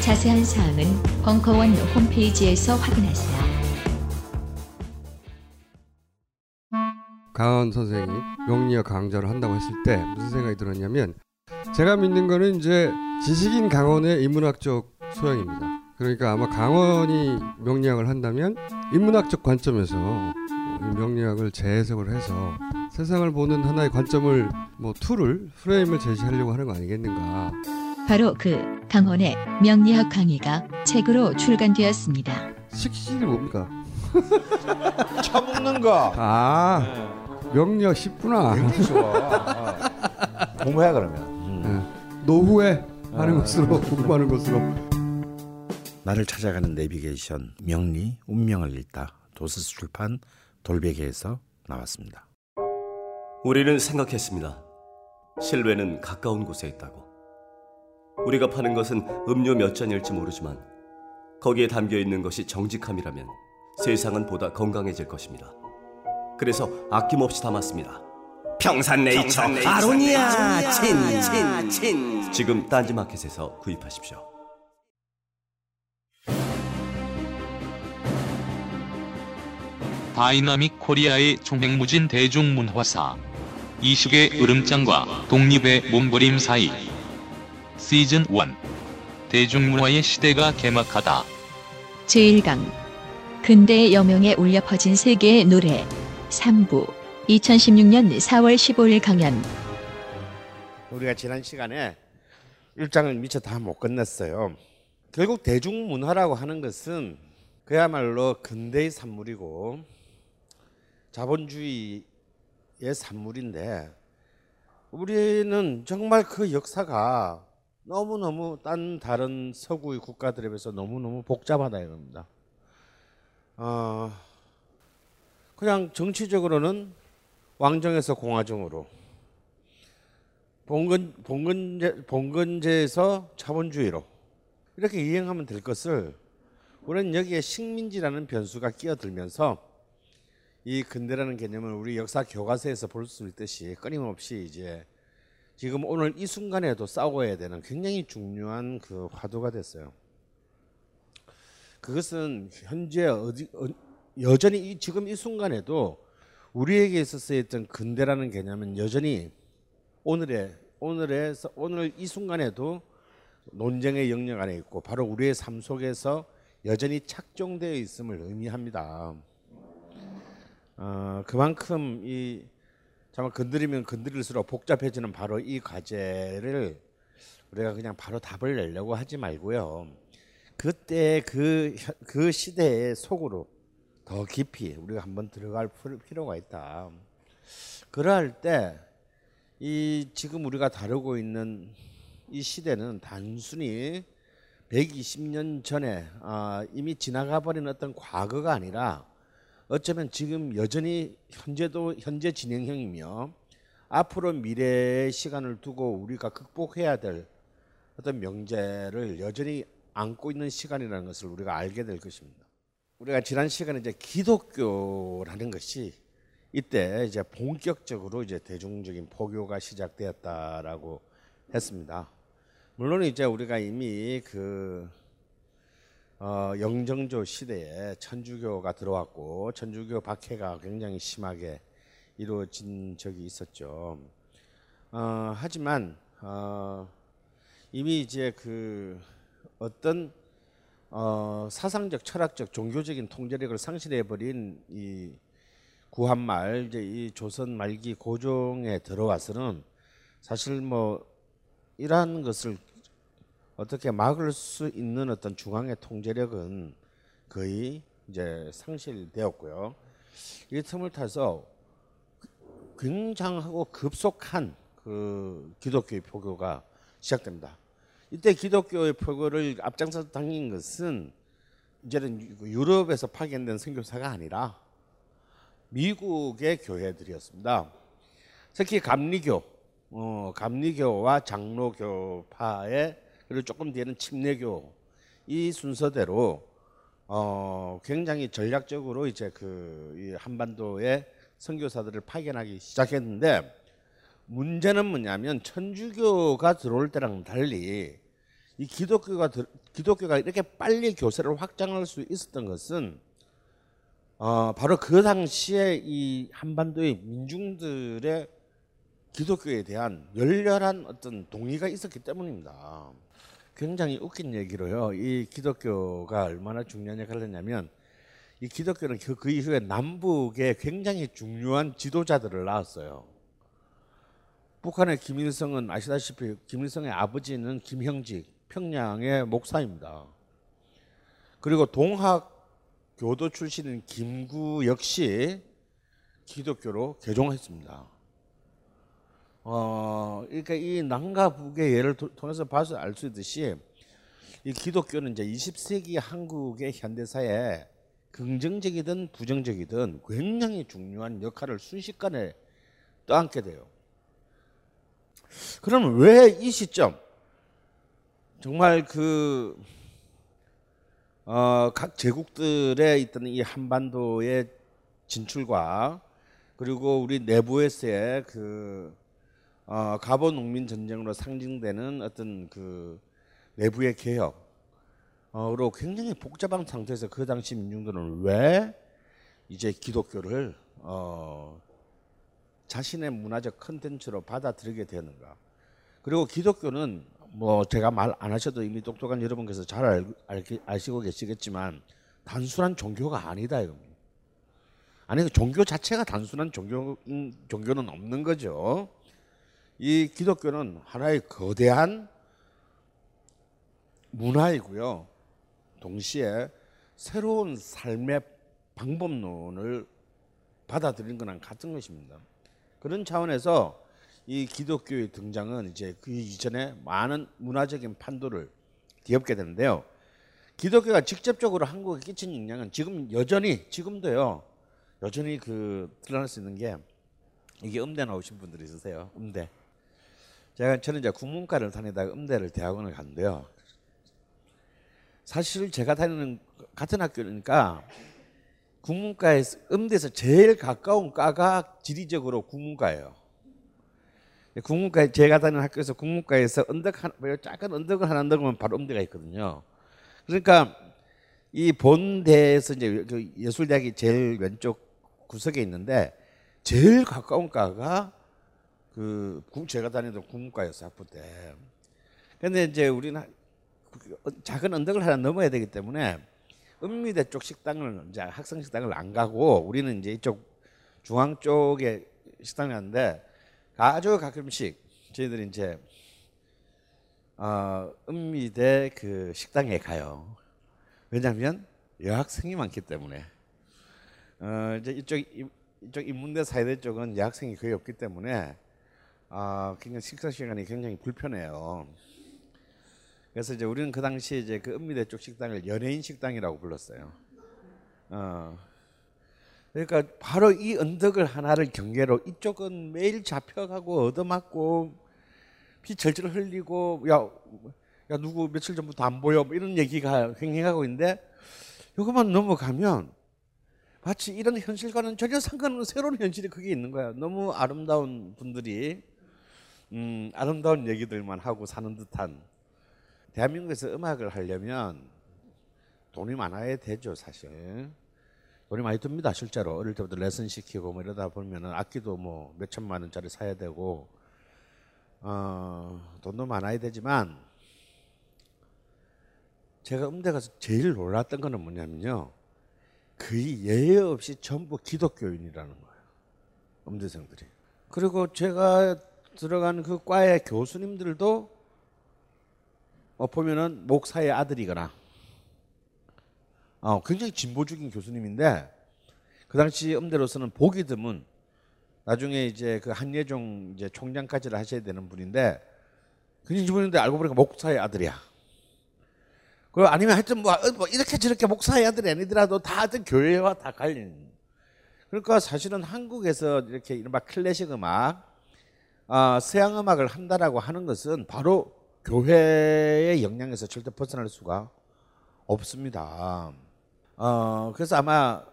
자세한 사항은 벙커원 홈페이지에서 확인하세요 강원 선생이 명리학 강좌를 한다고 했을 때 무슨 생각이 들었냐면 제가 믿는 거는 이제 지식인 강원의 인문학적 소양입니다. 그러니까 아마 강원이 명리학을 한다면 인문학적 관점에서 이 명리학을 재해석을 해서 세상을 보는 하나의 관점을 뭐 tool을 프레임을 제시하려고 하는 거 아니겠는가. 바로 그 강헌의 명리학 강의가 책으로 출간되었습니다 식신이 뭡니까? 처먹는 거. 아 명리학 쉽구나. 굉장히 좋아. 어. 공부해 그러면. 음. 예. 노후에 하는 아. 것으로 공부하는 것으로. 나를 찾아가는 내비게이션 명리 운명을 읽다 도서스 출판 돌베개에서 나왔습니다. 우리는 생각했습니다. 실외는 가까운 곳에 있다고. 우리가 파는 것은 음료 몇 잔일지 모르지만 거기에 담겨 있는 것이 정직함이라면 세상은 보다 건강해질 것입니다. 그래서 아낌없이 담았습니다. 평산네이처, 아로니아 친친친 지금 딴지마켓에서 구입하십시오. 다이나믹 코리아의 총행무진 대중문화사, 이식의 으름장과 독립의 몸부림 사이. 시즌 1. 대중문화의 시대가 개막하다. 제1강 근대의 여명에 울려 퍼진 세계의 노래 3부 2016년 4월 15일 강연 우리가 지난 시간에 일장을 미처 다 못 끝냈어요. 결국 대중문화라고 하는 것은 그야말로 근대의 산물이고 자본주의의 산물인데 우리는 정말 그 역사가 너무너무 딴 다른 서구의 국가들에 비해서 너무너무 복잡하다 이겁니다. 어, 그냥 정치적으로는 왕정에서 공화정으로 봉건 봉건제 봉건제에서 자본주의로 이렇게 이행하면 될 것을 우리는 여기에 식민지라는 변수가 끼어들면서 이 근대라는 개념을 우리 역사 교과서에서 볼 수 있듯이 끊임없이 이제 지금 오늘 이 순간에도 싸워야 되는 굉장히 중요한 그 화두가 됐어요. 그것은 현재 어디 어, 여전히 이, 지금 이 순간에도 우리에게 있어서 어떤 근대라는 개념은 여전히 오늘의 오늘의 오늘 이 순간에도 논쟁의 영역 안에 있고 바로 우리의 삶 속에서 여전히 착종되어 있음을 의미합니다. 어, 그만큼 이 정말 건드리면 건드릴수록 복잡해지는 바로 이 과제를 우리가 그냥 바로 답을 내려고 하지 말고요. 그때 그, 현- 그 시대의 속으로 더 깊이 우리가 한번 들어갈 필- 필요가 있다. 그러할 때 이 지금 우리가 다루고 있는 이 시대는 단순히 120년 전에 아, 이미 지나가 버린 어떤 과거가 아니라 어쩌면 지금 여전히 현재도 현재 진행형이며 앞으로 미래의 시간을 두고 우리가 극복해야 될 어떤 명제를 여전히 안고 있는 시간이라는 것을 우리가 알게 될 것입니다. 우리가 지난 시간에 이제 기독교라는 것이 이때 이제 본격적으로 이제 대중적인 포교가 시작되었다라고 했습니다. 물론 이제 우리가 이미 그 어, 영정조 시대에 천주교가 들어왔고 천주교 박해가 굉장히 심하게 이루어진 적이 있었죠. 어, 하지만 어, 이미 이제 그 어떤 어, 사상적, 철학적, 종교적인 통제력을 상실해 버린 이 구한말 이제 이 조선 말기 고종에 들어와서는 사실 뭐 이러한 것을 어떻게 막을 수 있는 어떤 중앙의 통제력은 거의 이제 상실되었고요. 이 틈을 타서 굉장하고 급속한 그 기독교의 포교가 시작됩니다. 이때 기독교의 표거를 앞장서 당긴 것은 이제는 유럽에서 파견된 선교사가 아니라 미국의 교회들이었습니다. 특히 감리교, 어, 감리교와 장로교파의 그리고 조금 뒤에는 침례교 이 순서대로 어, 굉장히 전략적으로 이제 그이 한반도에 선교사들을 파견하기 시작했는데 문제는 뭐냐면 천주교가 들어올 때랑 달리 이 기독교가 기독교가 이렇게 빨리 교세를 확장할 수 있었던 것은 어, 바로 그 당시에 이 한반도의 민중들의 기독교에 대한 열렬한 어떤 동의가 있었기 때문입니다. 굉장히 웃긴 얘기로요. 이 기독교가 얼마나 중요한 역할을 했냐면 이 기독교는 그, 그 이후에 남북에 굉장히 중요한 지도자들을 낳았어요. 북한의 김일성은 아시다시피 김일성의 아버지는 김형직 평양의 목사입니다. 그리고 동학 교도 출신인 김구 역시 기독교로 개종했습니다. 어, 그러니까 이 남과 북의 예를 통해서 봐서 알 수 있듯이 이 기독교는 이제 20세기 한국의 현대사에 긍정적이든 부정적이든 굉장히 중요한 역할을 순식간에 떠안게 돼요. 그러면 왜 이 시점 정말 그 어, 각 제국들의 있던 이 한반도의 진출과 그리고 우리 내부에서의 그 어, 가보 농민 전쟁으로 상징되는 어떤 그 내부의 개혁 어로 굉장히 복잡한 상태에서 그 당시 민중들은 왜 이제 기독교를 어, 자신의 문화적 컨텐츠로 받아들이게 되는가? 그리고 기독교는 뭐 제가 말 안 하셔도 이미 똑똑한 여러분께서 잘 알, 알, 아시고 계시겠지만 단순한 종교가 아니다 이겁니다. 아니 그 종교 자체가 단순한 종교 종교는 없는 거죠. 이 기독교는 하나의 거대한 문화이고요. 동시에 새로운 삶의 방법론을 받아들인 거랑 같은 것입니다. 그런 차원에서 이 기독교의 등장은 이제 그 이전에 많은 문화적인 판도를 뒤엎게 되는데요. 기독교가 직접적으로 한국에 끼친 영향은 지금 여전히 지금도요. 여전히 그 드러날 수 있는 게 이게 음대 나오신 분들이 있으세요. 음대. 제가 저는 이제 국문과를 다니다가 음대를 대학원을 갔는데요. 사실 제가 다니는 같은 학교니까 국문과에서 음대에서 제일 가까운 과가 지리적으로 국문과예요. 국문과 제가 다니는 학교에서 국문과에서 언덕 한뭐 작은 언덕을 하나 넘으면 바로 음대가 있거든요. 그러니까 이 본대에서 이제 그 예술대학이 제일 왼쪽 구석에 있는데 제일 가까운 과가 그 제가 다니던 국문과였어요 학부 때. 근데 이제 우리는 작은 언덕을 하나 넘어야 되기 때문에 음미대 쪽 식당을 이제 학생 식당을 안 가고 우리는 이제 이쪽 중앙 쪽에 식당을 갔는데 아주 가끔씩 저희들이 이제 어, 음미대 그 식당에 가요. 왜냐하면 여학생이 많기 때문에 어, 이제 이쪽 이쪽 인문대 사회대 쪽은 여학생이 거의 없기 때문에 아, 굉장히 식사 시간이 굉장히 불편해요. 그래서 이제 우리는 그 당시에 이제 그 음미대 쪽 식당을 연예인 식당이라고 불렀어요. 어. 그러니까 바로 이 언덕을 하나를 경계로 이쪽은 매일 잡혀가고 얻어맞고 피 절절 흘리고 야, 야 누구 며칠 전부터 안 보여 뭐 이런 얘기가 횡행하고 있는데 이것만 넘어가면 마치 이런 현실과는 전혀 상관없는 새로운 현실이 그게 있는 거야. 너무 아름다운 분들이 음, 아름다운 얘기들만 하고 사는 듯한 대한민국에서 음악을 하려면 돈이 많아야 되죠, 사실. 돈이 많이 듭니다, 실제로. 어릴 때부터 레슨 시키고 뭐 이러다 보면 악기도 뭐 몇 천만 원짜리 사야 되고, 어, 돈도 많아야 되지만, 제가 음대 가서 제일 놀랐던 거는 뭐냐면요. 거의 예외 없이 전부 기독교인이라는 거예요. 음대생들이. 그리고 제가 들어간 그 과의 교수님들도 어, 보면은 목사의 아들이거나 어, 굉장히 진보적인 교수님인데 그 당시 음대로서는 보기 드문 나중에 이제 그 한예종 이제 총장까지를 하셔야 되는 분인데 근인지문인데 알고 보니까 목사의 아들이야. 그 아니면 하여튼 뭐, 어, 뭐 이렇게 저렇게 목사의 아들이 아니더라도 다 하여튼 교회와 다 관련. 그러니까 사실은 한국에서 이렇게 이른바 클래식 음악, 아, 서양 음악을 한다라고 하는 것은 바로 교회의 영향에서 절대 벗어날 수가 없습니다. 어, 그래서 아마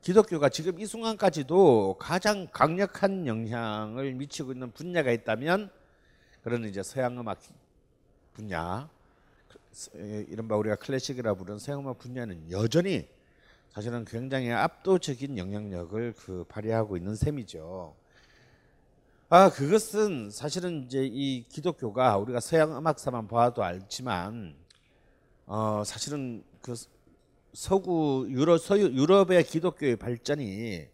기독교가 지금 이 순간까지도 가장 강력한 영향을 미치고 있는 분야가 있다면 그런 이제 서양 음악 분야, 이른바 우리가 클래식이라 부르는 서양 음악 분야는 여전히 사실은 굉장히 압도적인 영향력을 그 발휘하고 있는 셈이죠. 아 그것은 사실은 이제 이 기독교가 우리가 서양 음악사만 봐도 알지만 어 사실은 그 서구 유럽 서유 유럽의 기독교의 발전이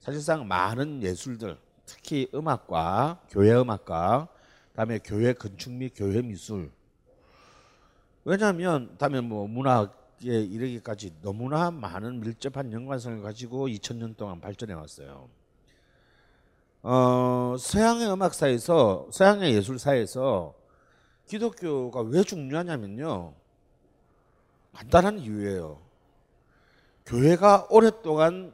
사실상 많은 예술들 특히 음악과 교회 음악과 그다음에 교회 건축 및 교회 미술 왜냐하면 다음에 뭐 문학에 이르기까지 너무나 많은 밀접한 연관성을 가지고 2000년 동안 발전해 왔어요. 어, 서양의 음악사에서 서양의 예술사에서 기독교가 왜 중요하냐면요. 간단한 이유예요. 교회가 오랫동안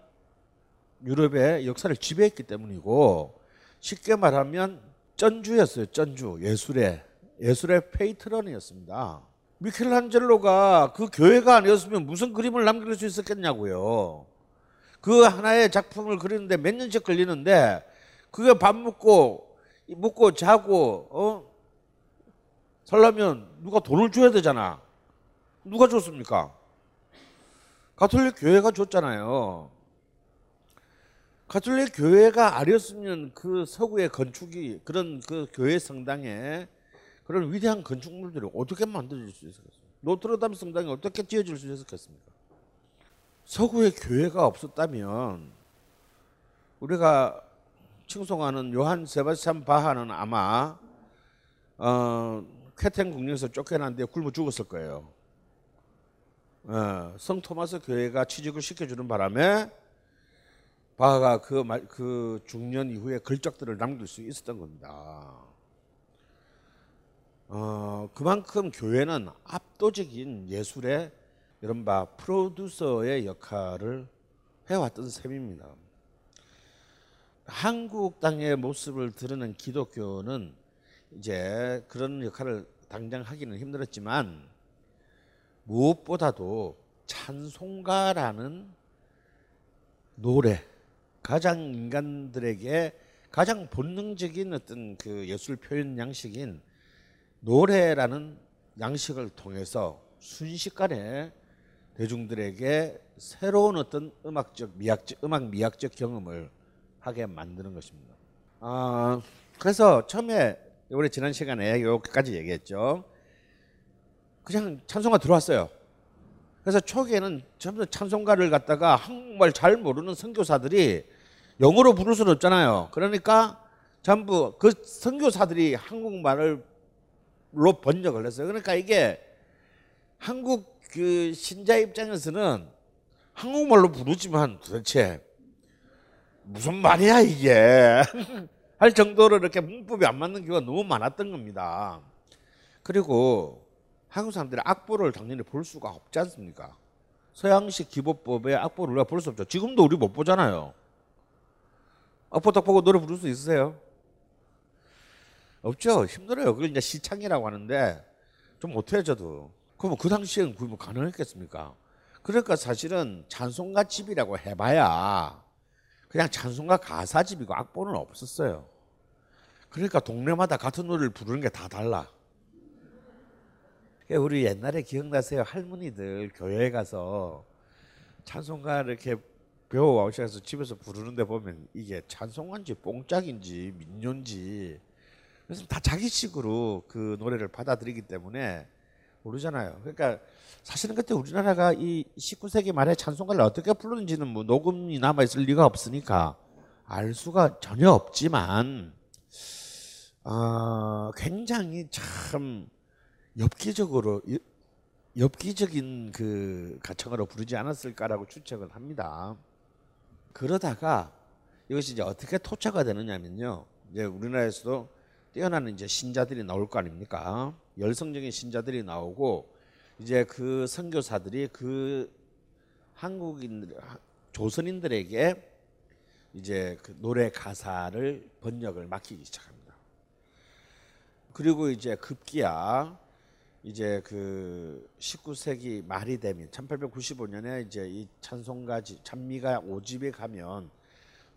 유럽의 역사를 지배했기 때문이고 쉽게 말하면 전주였어요. 전주 예술의 예술의 페이트런이었습니다. 미켈란젤로가 그 교회가 아니었으면 무슨 그림을 남길 수 있었겠냐고요. 그 하나의 작품을 그리는데 몇 년씩 걸리는데 그게 밥 먹고 먹고 자고 어 살려면 누가 돈을 줘야 되잖아. 누가 줬습니까? 가톨릭 교회가 줬잖아요. 가톨릭 교회가 아니었으면 그 서구의 건축이 그런 그 교회 성당에 그런 위대한 건축물들이 어떻게 만들어질 수 있었겠어요? 노트르담 성당이 어떻게 지어질 수 있었겠습니까? 서구의 교회가 없었다면 우리가 칭송하는 요한 세바스찬 바하는 아마 어, 쾌텐 국령에서 쫓겨난 뒤에 굶어 죽었을 거예요. 어, 성 토마스 교회가 취직을 시켜주는 바람에 바하가 그, 말, 그 중년 이후에 글적들을 남길 수 있었던 겁니다. 어, 그만큼 교회는 압도적인 예술의 이른바 프로듀서의 역할을 해왔던 셈입니다. 한국 땅의 모습을 드러낸 기독교는 이제 그런 역할을 당장 하기는 힘들었지만 무엇보다도 찬송가라는 노래 가장 인간들에게 가장 본능적인 어떤 그 예술 표현 양식인 노래라는 양식을 통해서 순식간에 대중들에게 새로운 어떤 음악적 미학적 음악 미학적 경험을 하게 만드는 것입니다. 아 그래서 처음에 우리 지난 시간에 여기까지 얘기했죠. 그냥 찬송가 들어왔어요. 그래서 초기에는 전부 찬송가를 갖다가 한국말 잘 모르는 선교사들이 영어로 부를 수는 없잖아요. 그러니까 전부 그 선교사들이 한국말로 번역을 했어요. 그러니까 이게 한국 그 신자 입장에서는 한국말로 부르지만 도대체 무슨 말이야 이게 할 정도로 이렇게 문법이 안 맞는 경우가 너무 많았던 겁니다. 그리고 한국 사람들이 악보를 당연히 볼 수가 없지 않습니까? 서양식 기법법의 악보를 우리가 볼 수 없죠. 지금도 우리 못 보잖아요. 악보 딱 보고 노래 부를 수 있으세요? 없죠. 힘들어요. 그걸 이제 시창이라고 하는데 좀 못해요, 저도. 그러면 그 당시에는 그뭐 가능했겠습니까? 그러니까 사실은 찬송가 집이라고 해봐야 그냥 찬송가 가사집이고 악보는 없었어요. 그러니까 동네마다 같은 노래를 부르는 게 다 달라. 우리 옛날에 기억나세요? 할머니들 교회에 가서 찬송가 이렇게 배워 오셔서 집에서 부르는데 보면 이게 찬송가인지 뽕짝인지 민요인지 그래서 다 자기식으로 그 노래를 받아들이기 때문에 모르잖아요. 그러니까 사실은 그때 우리나라가 이 19세기 말에 찬송가를 어떻게 부르는지는 뭐 녹음이 남아 있을 리가 없으니까 알 수가 전혀 없지만 어, 굉장히 참 엽기적으로 엽기적인 그 가창으로 부르지 않았을까라고 추측을 합니다. 그러다가 이것이 이제 어떻게 토착가 되느냐면요. 이제 우리나라에서도 뛰어난 이제 신자들이 나올 거 아닙니까? 열성적인 신자들이 나오고 이제 그 선교사들이 그 한국인 조선인들에게 이제 그 노래 가사를 번역을 맡기기 시작합니다. 그리고 이제 급기야 이제 그 19세기 말이 되면 1895년에 이제 이 찬송가지 찬미가 오집에 가면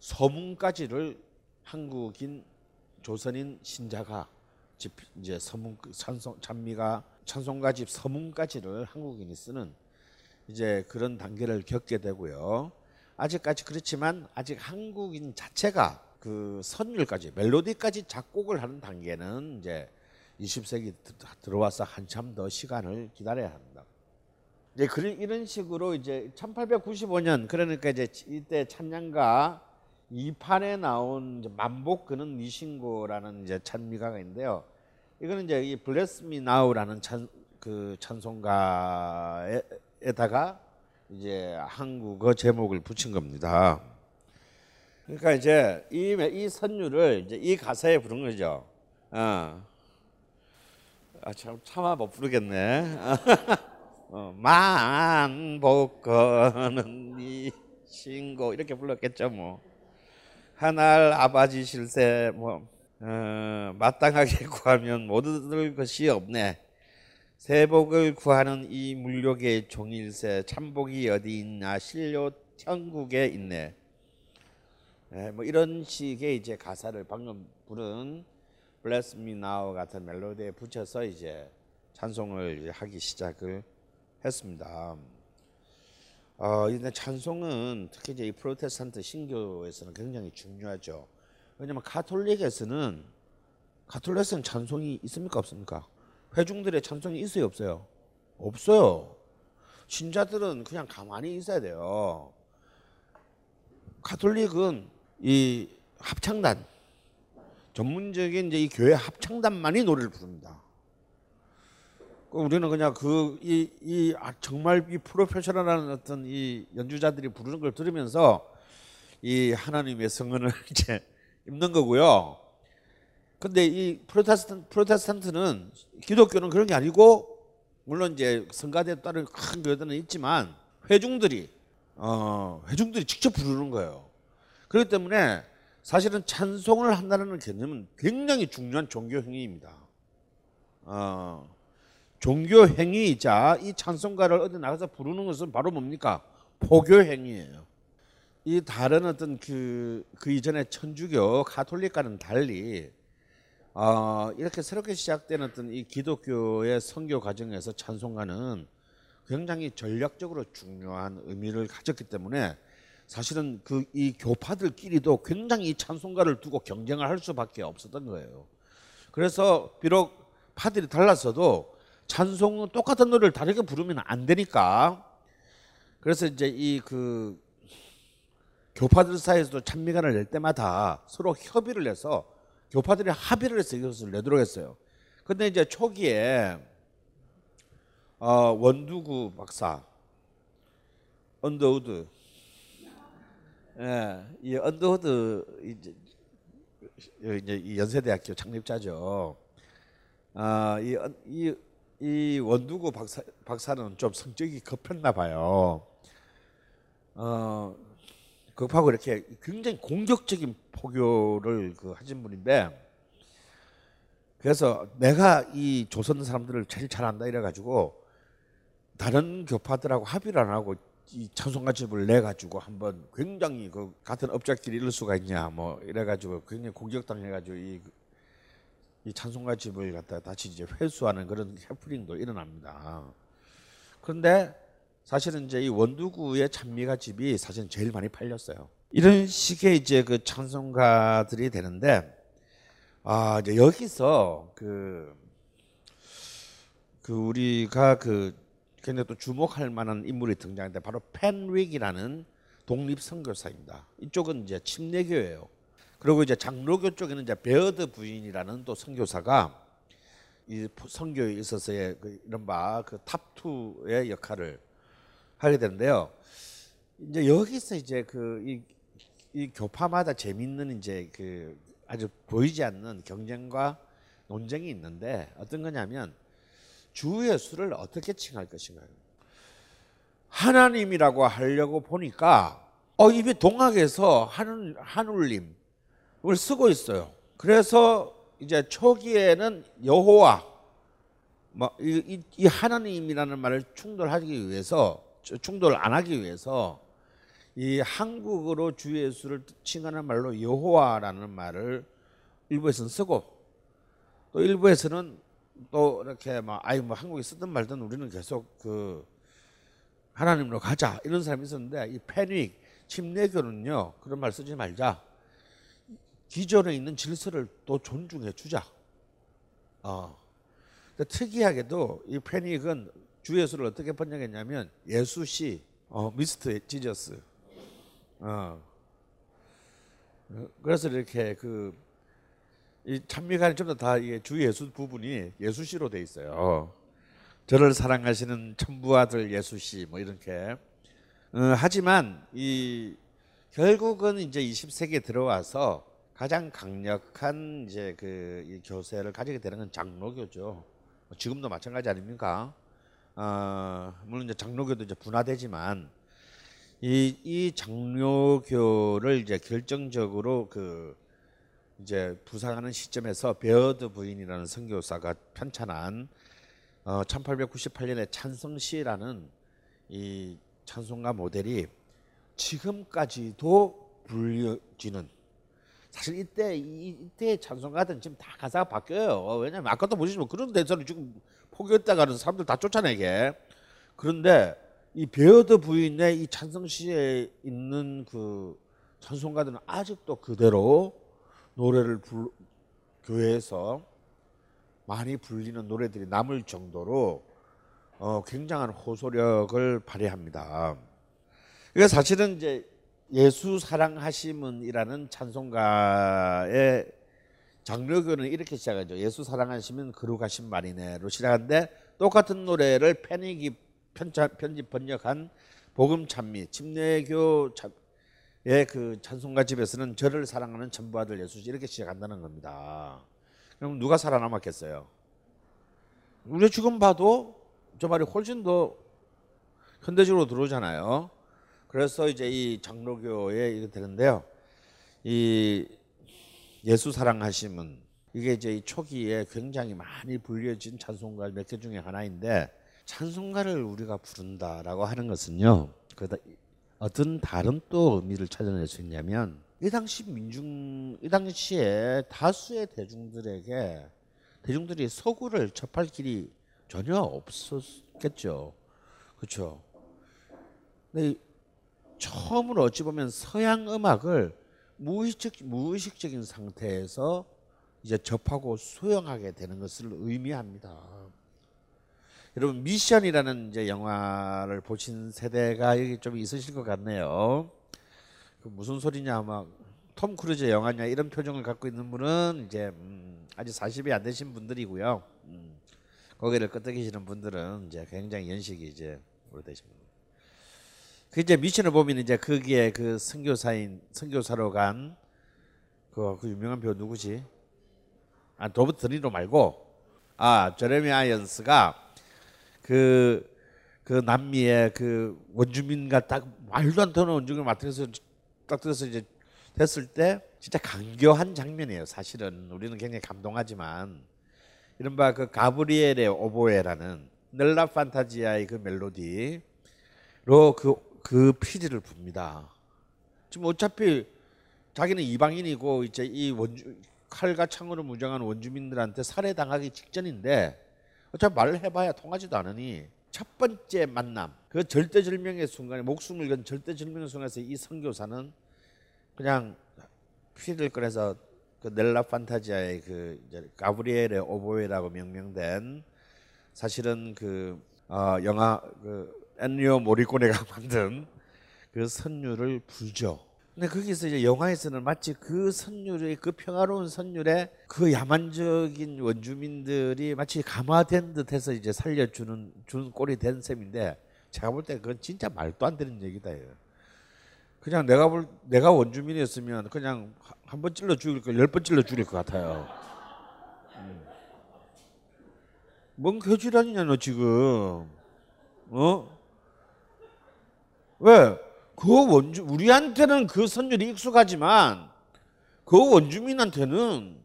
서문까지를 한국인 조선인 신자가 집 이제 서문 찬송 찬미가 찬송가 집 서문까지를 한국인이 쓰는 이제 그런 단계를 겪게 되고요. 아직까지 그렇지만 아직 한국인 자체가 그 선율까지 멜로디까지 작곡을 하는 단계는 이제 20세기 들어와서 한참 더 시간을 기다려야 합니다. 이제 이런 식으로 이제 1895년 그러니까 이제 이때 찬양가 2판에 나온 만복 그는 니신고라는 이제 찬미가가 있는데요. 이거는 이제 이 블레스 미 나우라는 찬 그 찬송가에다가 이제 한국어 제목을 붙인 겁니다. 그러니까 이제 이, 이 선율을 이제 이 가사에 부른 거죠. 어. 아, 참, 차마 못 부르겠네. 어, 만복거는 니 신고 이렇게 불렀겠죠 뭐. 하날 아버지 실세 뭐 어, 마땅하게 구하면 못 얻을 것이 없네. 세복을 구하는 이 물욕의 종일세 참복이 어디 있나 실료 천국에 있네. 네, 뭐 이런 식의 이제 가사를 방금 부른 Bless Me Now 같은 멜로디에 붙여서 이제 찬송을 하기 시작을 했습니다. 어, 근데 찬송은 특히 이제 이 프로테스탄트 신교에서는 굉장히 중요하죠. 왜냐면 가톨릭에서는 가톨릭에서는 찬송이 있습니까 없습니까? 회중들의 찬송이 있어요 없어요? 없어요. 신자들은 그냥 가만히 있어야 돼요. 가톨릭은 이 합창단 전문적인 이제 이 교회 합창단만이 노래를 부릅니다. 우리는 그냥 그 이 이 아, 정말 이 프로페셔널한 어떤 이 연주자들이 부르는 걸 들으면서 이 하나님의 성언을 이제 읽는 거고요. 근데 이 프로테스탄 프로테스탄트는 기독교는 그런 게 아니고 물론 이제 성가대 따른 큰 교회들은 있지만 회중들이 어 회중들이 직접 부르는 거예요. 그렇기 때문에 사실은 찬송을 한다는 개념은 굉장히 중요한 종교 행위입니다. 어, 종교 행위이자 이 찬송가를 어디 나가서 부르는 것은 바로 뭡니까? 포교 행위예요. 이 다른 어떤 그, 그 이전에 천주교, 가톨릭과는 달리 어, 이렇게 새롭게 시작된 어떤 이 기독교의 선교 과정에서 찬송가는 굉장히 전략적으로 중요한 의미를 가졌기 때문에 사실은 그 이 교파들끼리도 굉장히 이 찬송가를 두고 경쟁을 할 수밖에 없었던 거예요. 그래서 비록 파들이 달랐어도 찬송은 똑같은 노래를 다르게 부르면 안 되니까 그래서 이제 이 그 교파들 사이에서도 찬미가를 낼 때마다 서로 협의를 해서 교파들이 합의를 해서 이것을 내도록 했어요. 근데 이제 초기에 어, 원두우 박사 언더우드 예, 이 언더우드 이제 이제 이 연세대학교 창립자죠. 아, 이, 이, 이 원두우 박사, 박사는 좀 성격이 급했나 봐요. 어, 급하고 이렇게 굉장히 공격적인 포교를 그 하신 분인데, 그래서 내가 이 조선 사람들을 제일 잘한다 이래가지고 다른 교파들하고 합의를 안 하고 이 찬송가집을 내 가지고 한번 굉장히 그 같은 업자끼리 이럴 수가 있냐 뭐 이래 가지고 굉장히 공격당해 가지고 이, 이 찬송가 집을 갖다 다시 이제 회수하는 그런 해프닝도 일어납니다. 그런데 사실은 이제 이 원두구의 찬미가 집이 사실은 제일 많이 팔렸어요. 이런 식의 이제 그 찬송가들이 되는데 아 이제 여기서 그, 그 우리가 그 굉장히 또 주목할 만한 인물이 등장했는데 바로 펜윅이라는 독립 선교사입니다. 이쪽은 이제 침례교예요. 그리고 이제 장로교 쪽에는 이제 베어드 부인이라는 또 선교사가 이 선교에 있어서의 그 이른바 그 top two의 역할을 하게 되는데요. 이제 여기서 이제 그이 이 교파마다 재밌는 이제 그 아주 보이지 않는 경쟁과 논쟁이 있는데 어떤 거냐면 주 예수를 어떻게 칭할 것인가요? 하나님이라고 하려고 보니까 어 입에 동학에서 하늘 하늘님 을 쓰고 있어요. 그래서 이제 초기에는 여호와 뭐 이, 이, 이 하나님이라는 말을 충돌하기 위해서 충돌 안 하기 위해서 이 한국어로 주 예수를 칭하는 말로 여호와라는 말을 일부에서는 쓰고 또 일부에서는 또 이렇게 막 아이 뭐 한국에 쓰든 말든 우리는 계속 그 하나님으로 가자 이런 사람이 있었는데 이 패닉 침례교는요 그런 말 쓰지 말자 기존에 있는 질서를 또 존중해 주자. 어. 근데 특이하게도 이 패닉은 주 예수를 어떻게 번역했냐면 예수시 어, 미스트 지저스. 어. 그래서 이렇게 그 이 찬미간이 좀더다주 예수 부분이 예수시로 돼 있어요. 저를 사랑하시는 천부 아들 예수시 뭐 이렇게. 어, 하지만 이 결국은 이제 20세기에 들어와서 가장 강력한 이제 그이 교세를 가지게 되는 건 장로교죠. 뭐 지금도 마찬가지 아닙니까? 어, 물론 이제 장로교도 이제 분화되지만 이, 이 장로교를 이제 결정적으로 그 이제 부상하는 시점에서 베어드 부인이라는 선교사가 편찬한 어, 1898년에 찬성시라는 이 찬송가 모델이 지금까지도 불려지는 사실 이때 이때 찬송가들은 지금 다 가사가 바뀌어요. 왜냐면 아까도 보시면 그런 대사를 지금 포기했다가는 사람들 다 쫓아내게. 그런데 이 베어드 부인의 이 찬성시에 있는 그 찬송가들은 아직도 그대로 노래를 불, 교회에서 많이 불리는 노래들이 남을 정도로 어, 굉장한 호소력을 발휘합니다. 그러니까 사실은 이제 예수 사랑하심은이라는 찬송가의 장르교는 이렇게 시작하죠. 예수 사랑하시면 거룩하신 말이네로 시작하는데 똑같은 노래를 패닉이 편집 번역한 복음 찬미 침례교의 그 찬송가 집에서는 저를 사랑하는 전부 아들 예수 이렇게 시작한다는 겁니다. 그럼 누가 살아남았겠어요? 우리 지금 봐도 저 말이 훨씬 더 현대적으로 들어오잖아요. 그래서 이제 이 장로교에 이게 되는데요. 이 예수 사랑하심은 이게 이제 이 초기에 굉장히 많이 불려진 찬송가 몇 개 중에 하나인데 찬송가를 우리가 부른다라고 하는 것은요. 그다 어떤 다른 또 의미를 찾아낼 수 있냐면 이 당시 민중 이 당시에 다수의 대중들에게 대중들이 서구를 접할 길이 전혀 없었겠죠. 그렇죠. 근데 처음으로 어찌 보면 서양 음악을 무의식 무의식적인 상태에서 이제 접하고 수용하게 되는 것을 의미합니다. 여러분 미션이라는 이제 영화를 보신 세대가 여기 좀 있으실 것 같네요. 그 무슨 소리냐 막 톰 크루즈 영화냐 이런 표정을 갖고 있는 분은 이제 음, 아직 40이 안 되신 분들이고요. 음, 고개를 끄덕이시는 분들은 이제 굉장히 연식이 이제 오래되신 분. 그 이제 미션을 보면 이제 거기에 그 선교사인 선교사로 간 그 그 유명한 배우 누구지? 아 로버트 드니로 말고 아 제레미 아이언스가 그, 그 남미의 그 원주민과 딱 말도 안 되는 원주민을 맡아서 딱 들어서 이제 됐을 때 진짜 강교한 장면이에요. 사실은 우리는 굉장히 감동하지만 이른바 그 가브리엘의 오보에라는 넬라 판타지아의 그 멜로디로 그 그 피리를 붑니다. 지금 어차피 자기는 이방인이고 이제 이 원주 칼과 창으로 무장한 원주민들한테 살해당하기 직전인데 어차피 말을 해봐야 통하지도 않으니 첫 번째 만남 그 절대절명의 순간에 목숨을 건 절대절명의 순간에서 이 선교사는 그냥 피를 꺼내서 그 넬라 판타지아의 그 가브리엘의 오보에라고 명명된 사실은 그 어, 영화 그 엔리오 모리코네가 만든 그 선율을 불죠. 근데 거기서 이제 영화에서는 마치 그 선율의 그 평화로운 선율에 그 야만적인 원주민들이 마치 감화된 듯해서 이제 살려주는 주는 꼴이 된 셈인데 제가 볼 때 그건 진짜 말도 안 되는 얘기다. 그냥 내가 볼 내가 원주민이었으면 그냥 한 번 찔러 죽일 거열번 찔러 죽일 것 같아요. 음. 뭔 개지란이냐 너 지금 어? 왜? 그 원주 우리한테는 그 선율이 익숙하지만 그 원주민한테는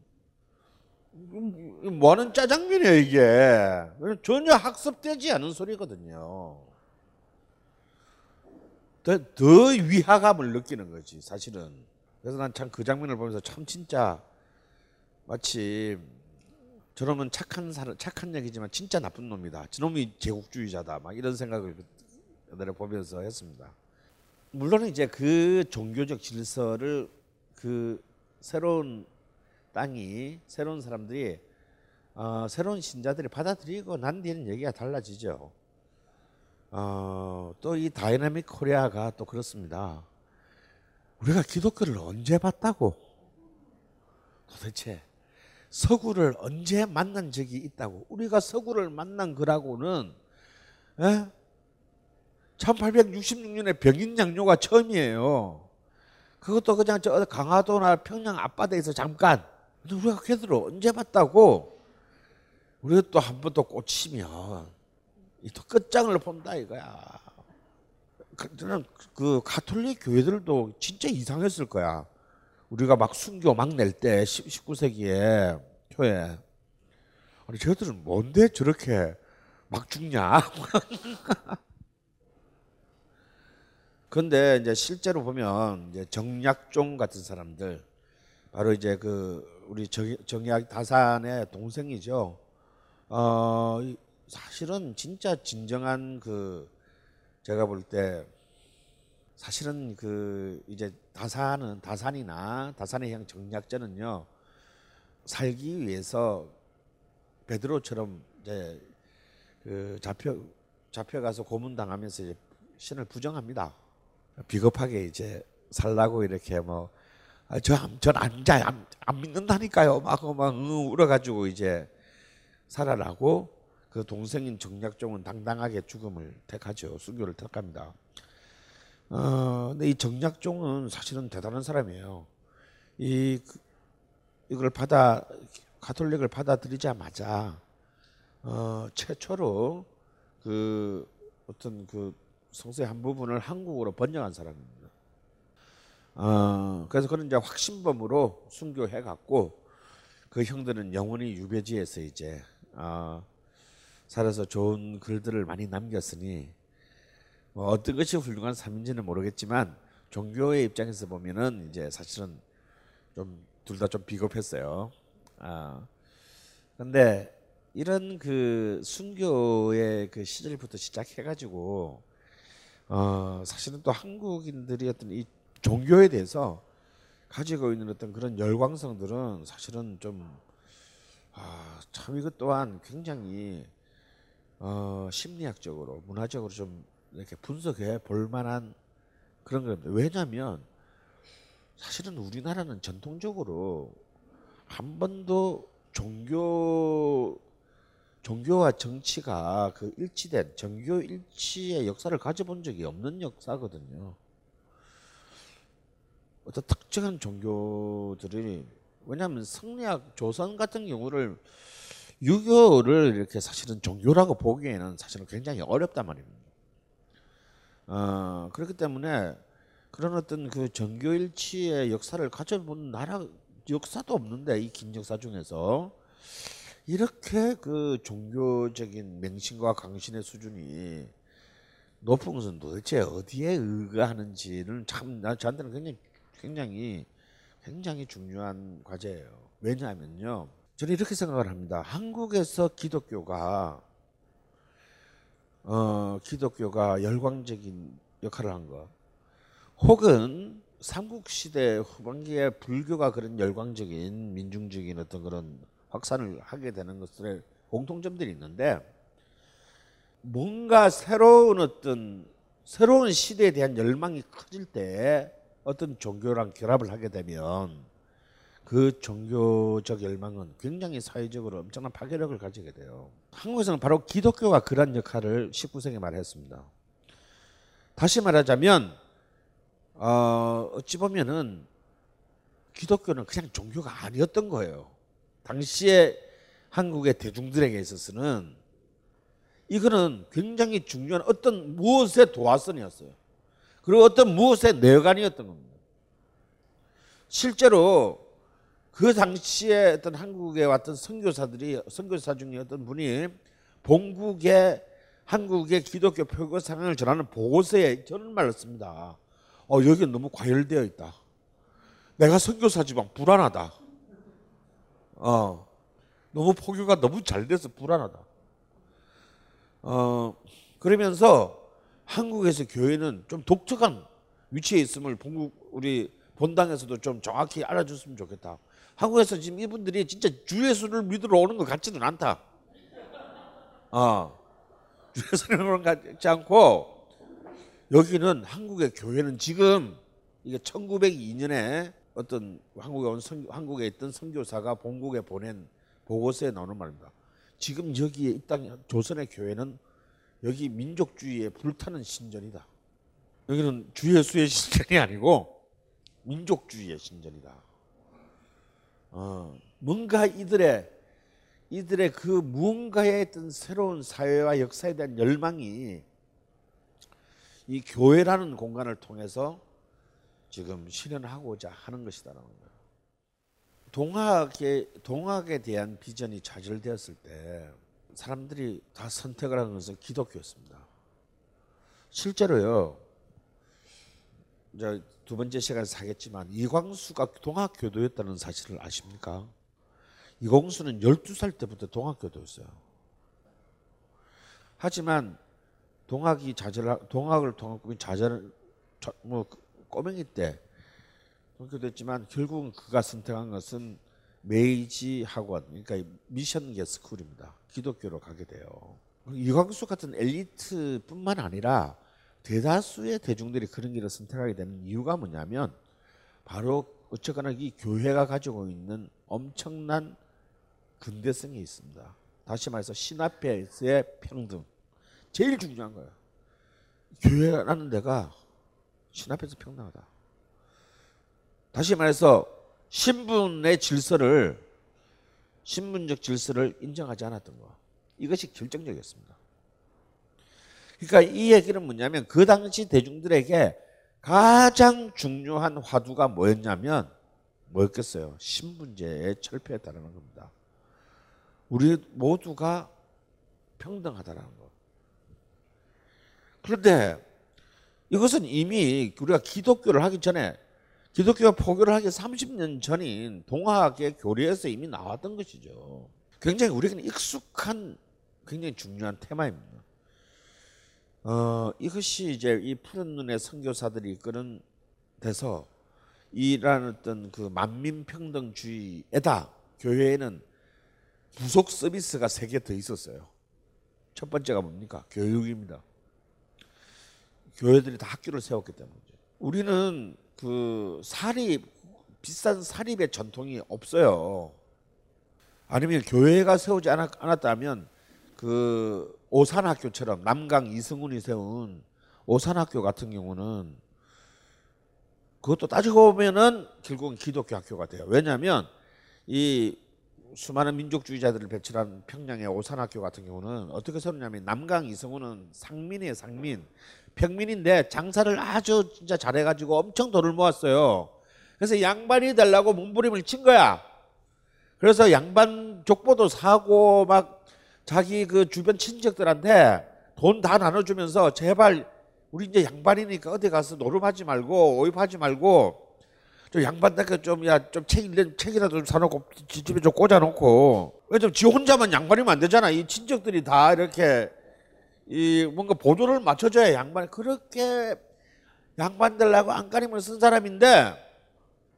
뭐하는 짜장면이에요 이게 전혀 학습되지 않은 소리거든요. 더, 더 위화감을 느끼는 거지 사실은. 그래서 난 참 그 장면을 보면서 참 진짜 마치 저놈은 착한 사람, 착한 얘기지만 진짜 나쁜 놈이다. 저놈이 제국주의자다. 막 이런 생각을 그날에 보면서 했습니다. 물론 이제 그 종교적 질서를 그 새로운 땅이 새로운 사람들이 어, 새로운 신자들이 받아들이고 난 뒤에는 얘기가 달라지죠. 어, 또 이 dynamic Korea가 또 그렇습니다. 우리가 기독교를 언제 봤다고? 도대체 서구를 언제 만난 적이 있다고? 우리가 서구를 만난 거라고는 에? 1866년에 병인양요가 처음이에요. 그것도 그냥 저 강화도나 평양 앞바다에서 잠깐. 근데 우리가 걔들을 언제 봤다고? 우리가 또 한 번 또 꽂히면 또 끝장을 본다 이거야. 그, 저는 그 가톨릭 교회들도 진짜 이상했을 거야. 우리가 막 순교 막 낼 때 19세기에 교회 아니 저들은 뭔데 저렇게 막 죽냐? 근데 이제 실제로 보면 이제 정약종 같은 사람들 바로 이제 그 우리 정, 정약 다산의 동생이죠. 어 사실은 진짜 진정한 그 제가 볼 때 사실은 그 이제 다산은 다산이나 다산의 형 정약전은요 살기 위해서 베드로처럼 이제 그 잡혀 잡혀가서 고문 당하면서 이제 신을 부정합니다. 비겁하게 이제 살라고 이렇게 뭐 저전안 자, 안, 안 믿는다니까요. 막, 막 울어가지고 이제 살아나고 그 동생인 정약종은 당당하게 죽음을 택하죠. 순교를 택합니다. 어, 근데 이 정약종은 사실은 대단한 사람이에요. 이 그, 이걸 받아 가톨릭을 받아들이자마자 어, 최초로 그 어떤 그 성서의 한 부분을 한국어로 번역한 사람입니다. 어, 그래서 그런 이제 확신범으로 순교해 갖고 그 형들은 영원히 유배지에서 이제 어, 살아서 좋은 글들을 많이 남겼으니 뭐 어떤 것이 훌륭한 삶인지는 모르겠지만 종교의 입장에서 보면은 이제 사실은 좀 둘 다 좀 비겁했어요. 아 근데 이런 그 순교의 그 시절부터 시작해가지고 어 사실은 또 한국인들이 어떤 이 종교에 대해서 가지고 있는 어떤 그런 열광성들은 사실은 좀 아, 참 이것 또한 굉장히 어, 심리학적으로 문화적으로 좀 이렇게 분석해 볼 만한 그런 겁니다. 왜냐하면 사실은 우리나라는 전통적으로 한 번도 종교 종교와 정치가 그 일치된 정교 일치의 역사를 가져본 적이 없는 역사거든요. 어떤 특정한 종교들이 왜냐하면 성리학 조선 같은 경우를 유교를 이렇게 사실은 종교라고 보기에는 사실은 굉장히 어렵단 말입니다. 어, 그렇기 때문에 그런 어떤 그 정교 일치의 역사를 가져본 나라 역사도 없는데 이 긴 역사 중에서 이렇게 그 종교적인 맹신과 강신의 수준이 높은 것은 도대체 어디에 의거하는지는 참 나 저한테는 굉장히 굉장히 굉장히 중요한 과제예요. 왜냐하면요. 저는 이렇게 생각을 합니다. 한국에서 기독교가 어, 기독교가 열광적인 역할을 한 것, 혹은 삼국시대 후반기에 불교가 그런 열광적인 민중적인 어떤 그런 확산을 하게 되는 것들의 공통점들이 있는데 뭔가 새로운 어떤 새로운 시대에 대한 열망이 커질 때 어떤 종교랑 결합을 하게 되면 그 종교적 열망은 굉장히 사회적으로 엄청난 파괴력을 가지게 돼요. 한국에서는 바로 기독교가 그런 역할을 19세기에 말했습니다. 다시 말하자면 어, 어찌 보면은 기독교는 그냥 종교가 아니었던 거예요. 당시에 한국의 대중들에게 있어서는 이거는 굉장히 중요한 어떤 무엇의 도화선이었어요. 그리고 어떤 무엇의 내관이었던 겁니다. 실제로 그 당시에 어떤 한국에 왔던 선교사들이 선교사 중에 어떤 분이 본국의 한국의 기독교 표교 상황을 전하는 보고서에 저런 말을 씁니다. 어, 여기 너무 과열되어 있다. 내가 선교사지만 불안하다. 어, 너무 포교가 너무 잘 돼서 불안하다. 어, 그러면서 한국에서 교회는 좀 독특한 위치에 있음을 본국 우리 본당에서도 좀 정확히 알아줬으면 좋겠다. 한국에서 지금 이분들이 진짜 주 예수를 믿으러 오는 것 같지는 않다. 어, 주 예수를 오는 것 같지 않고 여기는 한국의 교회는 지금 이게 1902년에 어떤 한국에 온 선, 한국에 있던 선교사가 본국에 보낸 보고서에 나오는 말입니다. 지금 여기에 이 땅 조선의 교회는 여기 민족주의에 불타는 신전이다. 여기는 주 예수의 신전이 아니고 민족주의의 신전이다. 어, 뭔가 이들의 이들의 그 무언가에 있던 새로운 사회와 역사에 대한 열망이 이 교회라는 공간을 통해서 지금 실현하고자 하는 것이다라는 거예요. 동학에 동학에 대한 비전이 좌절되었을 때 사람들이 다 선택을 하는 것은 기독교였습니다. 실제로요. 이제 두 번째 시간에서 하겠지만 이광수가 동학 교도였다는 사실을 아십니까? 이광수는 12살 때부터 동학 교도였어요. 하지만 동학이 좌절 동학을 통한 좌절 뭐 꼬맹이 때 동교됐지만 결국은 그가 선택한 것은 메이지 학원 그러니까 미션계 스쿨입니다. 기독교로 가게 돼요. 이광수 같은 엘리트뿐만 아니라 대다수의 대중들이 그런 길을 선택하게 되는 이유가 뭐냐면 바로 어쨌거나 이 교회가 가지고 있는 엄청난 근대성이 있습니다. 다시 말해서 신 앞에서의 평등. 제일 중요한 거예요. 교회라는 데가 신 앞에서 평등하다. 다시 말해서 신분의 질서를 신분적 질서를 인정하지 않았던 거. 이것이 결정적이었습니다. 그러니까 이 얘기는 뭐냐면 그 당시 대중들에게 가장 중요한 화두가 뭐였냐면 뭐였겠어요? 신분제의 철폐였다는 겁니다. 우리 모두가 평등하다라는 거. 그런데 이것은 이미 우리가 기독교를 하기 전에 기독교가 포교를 하기 30년 전인 동학의 교리에서 이미 나왔던 것이죠. 굉장히 우리에게는 익숙한 굉장히 중요한 테마입니다. 어, 이것이 이제 이 푸른 눈의 선교사들이 이끄는 데서 이라는 어떤 그 만민 평등주의에다 교회에는 부속 서비스가 세 개 더 있었어요. 첫 번째가 뭡니까? 교육입니다. 교회들이 다 학교를 세웠기 때문이죠. 우리는 그 사립 비싼 사립의 전통이 없어요. 아니면 교회가 세우지 않았 다면 그 오산학교처럼 남강 이승훈이 세운 오산학교 같은 경우는 그것도 따지고 보면은 결국은 기독교 학교가 돼요. 왜냐하면 이 수많은 민족주의자들을 배출한 평양의 오산학교 같은 경우는 어떻게 세웠냐면 남강 이승훈은 상민이에요, 상민. 평민인데 장사를 아주 진짜 잘해가지고 엄청 돈을 모았어요. 그래서 양반이 되려고 몸부림을 친 거야. 그래서 양반 족보도 사고 막 자기 그 주변 친척들한테 돈 다 나눠주면서 제발 우리 이제 양반이니까 어디 가서 노름하지 말고 오입하지 말고 저 양반한테 좀야좀 책, 책이라도 좀 사놓고 집에 좀 꽂아놓고. 왜냐면 지 혼자만 양반이면 안 되잖아. 이 친척들이 다 이렇게 이 뭔가 보조를 맞춰줘야 양반 그렇게 양반 되려고 안간힘을 쓴 사람인데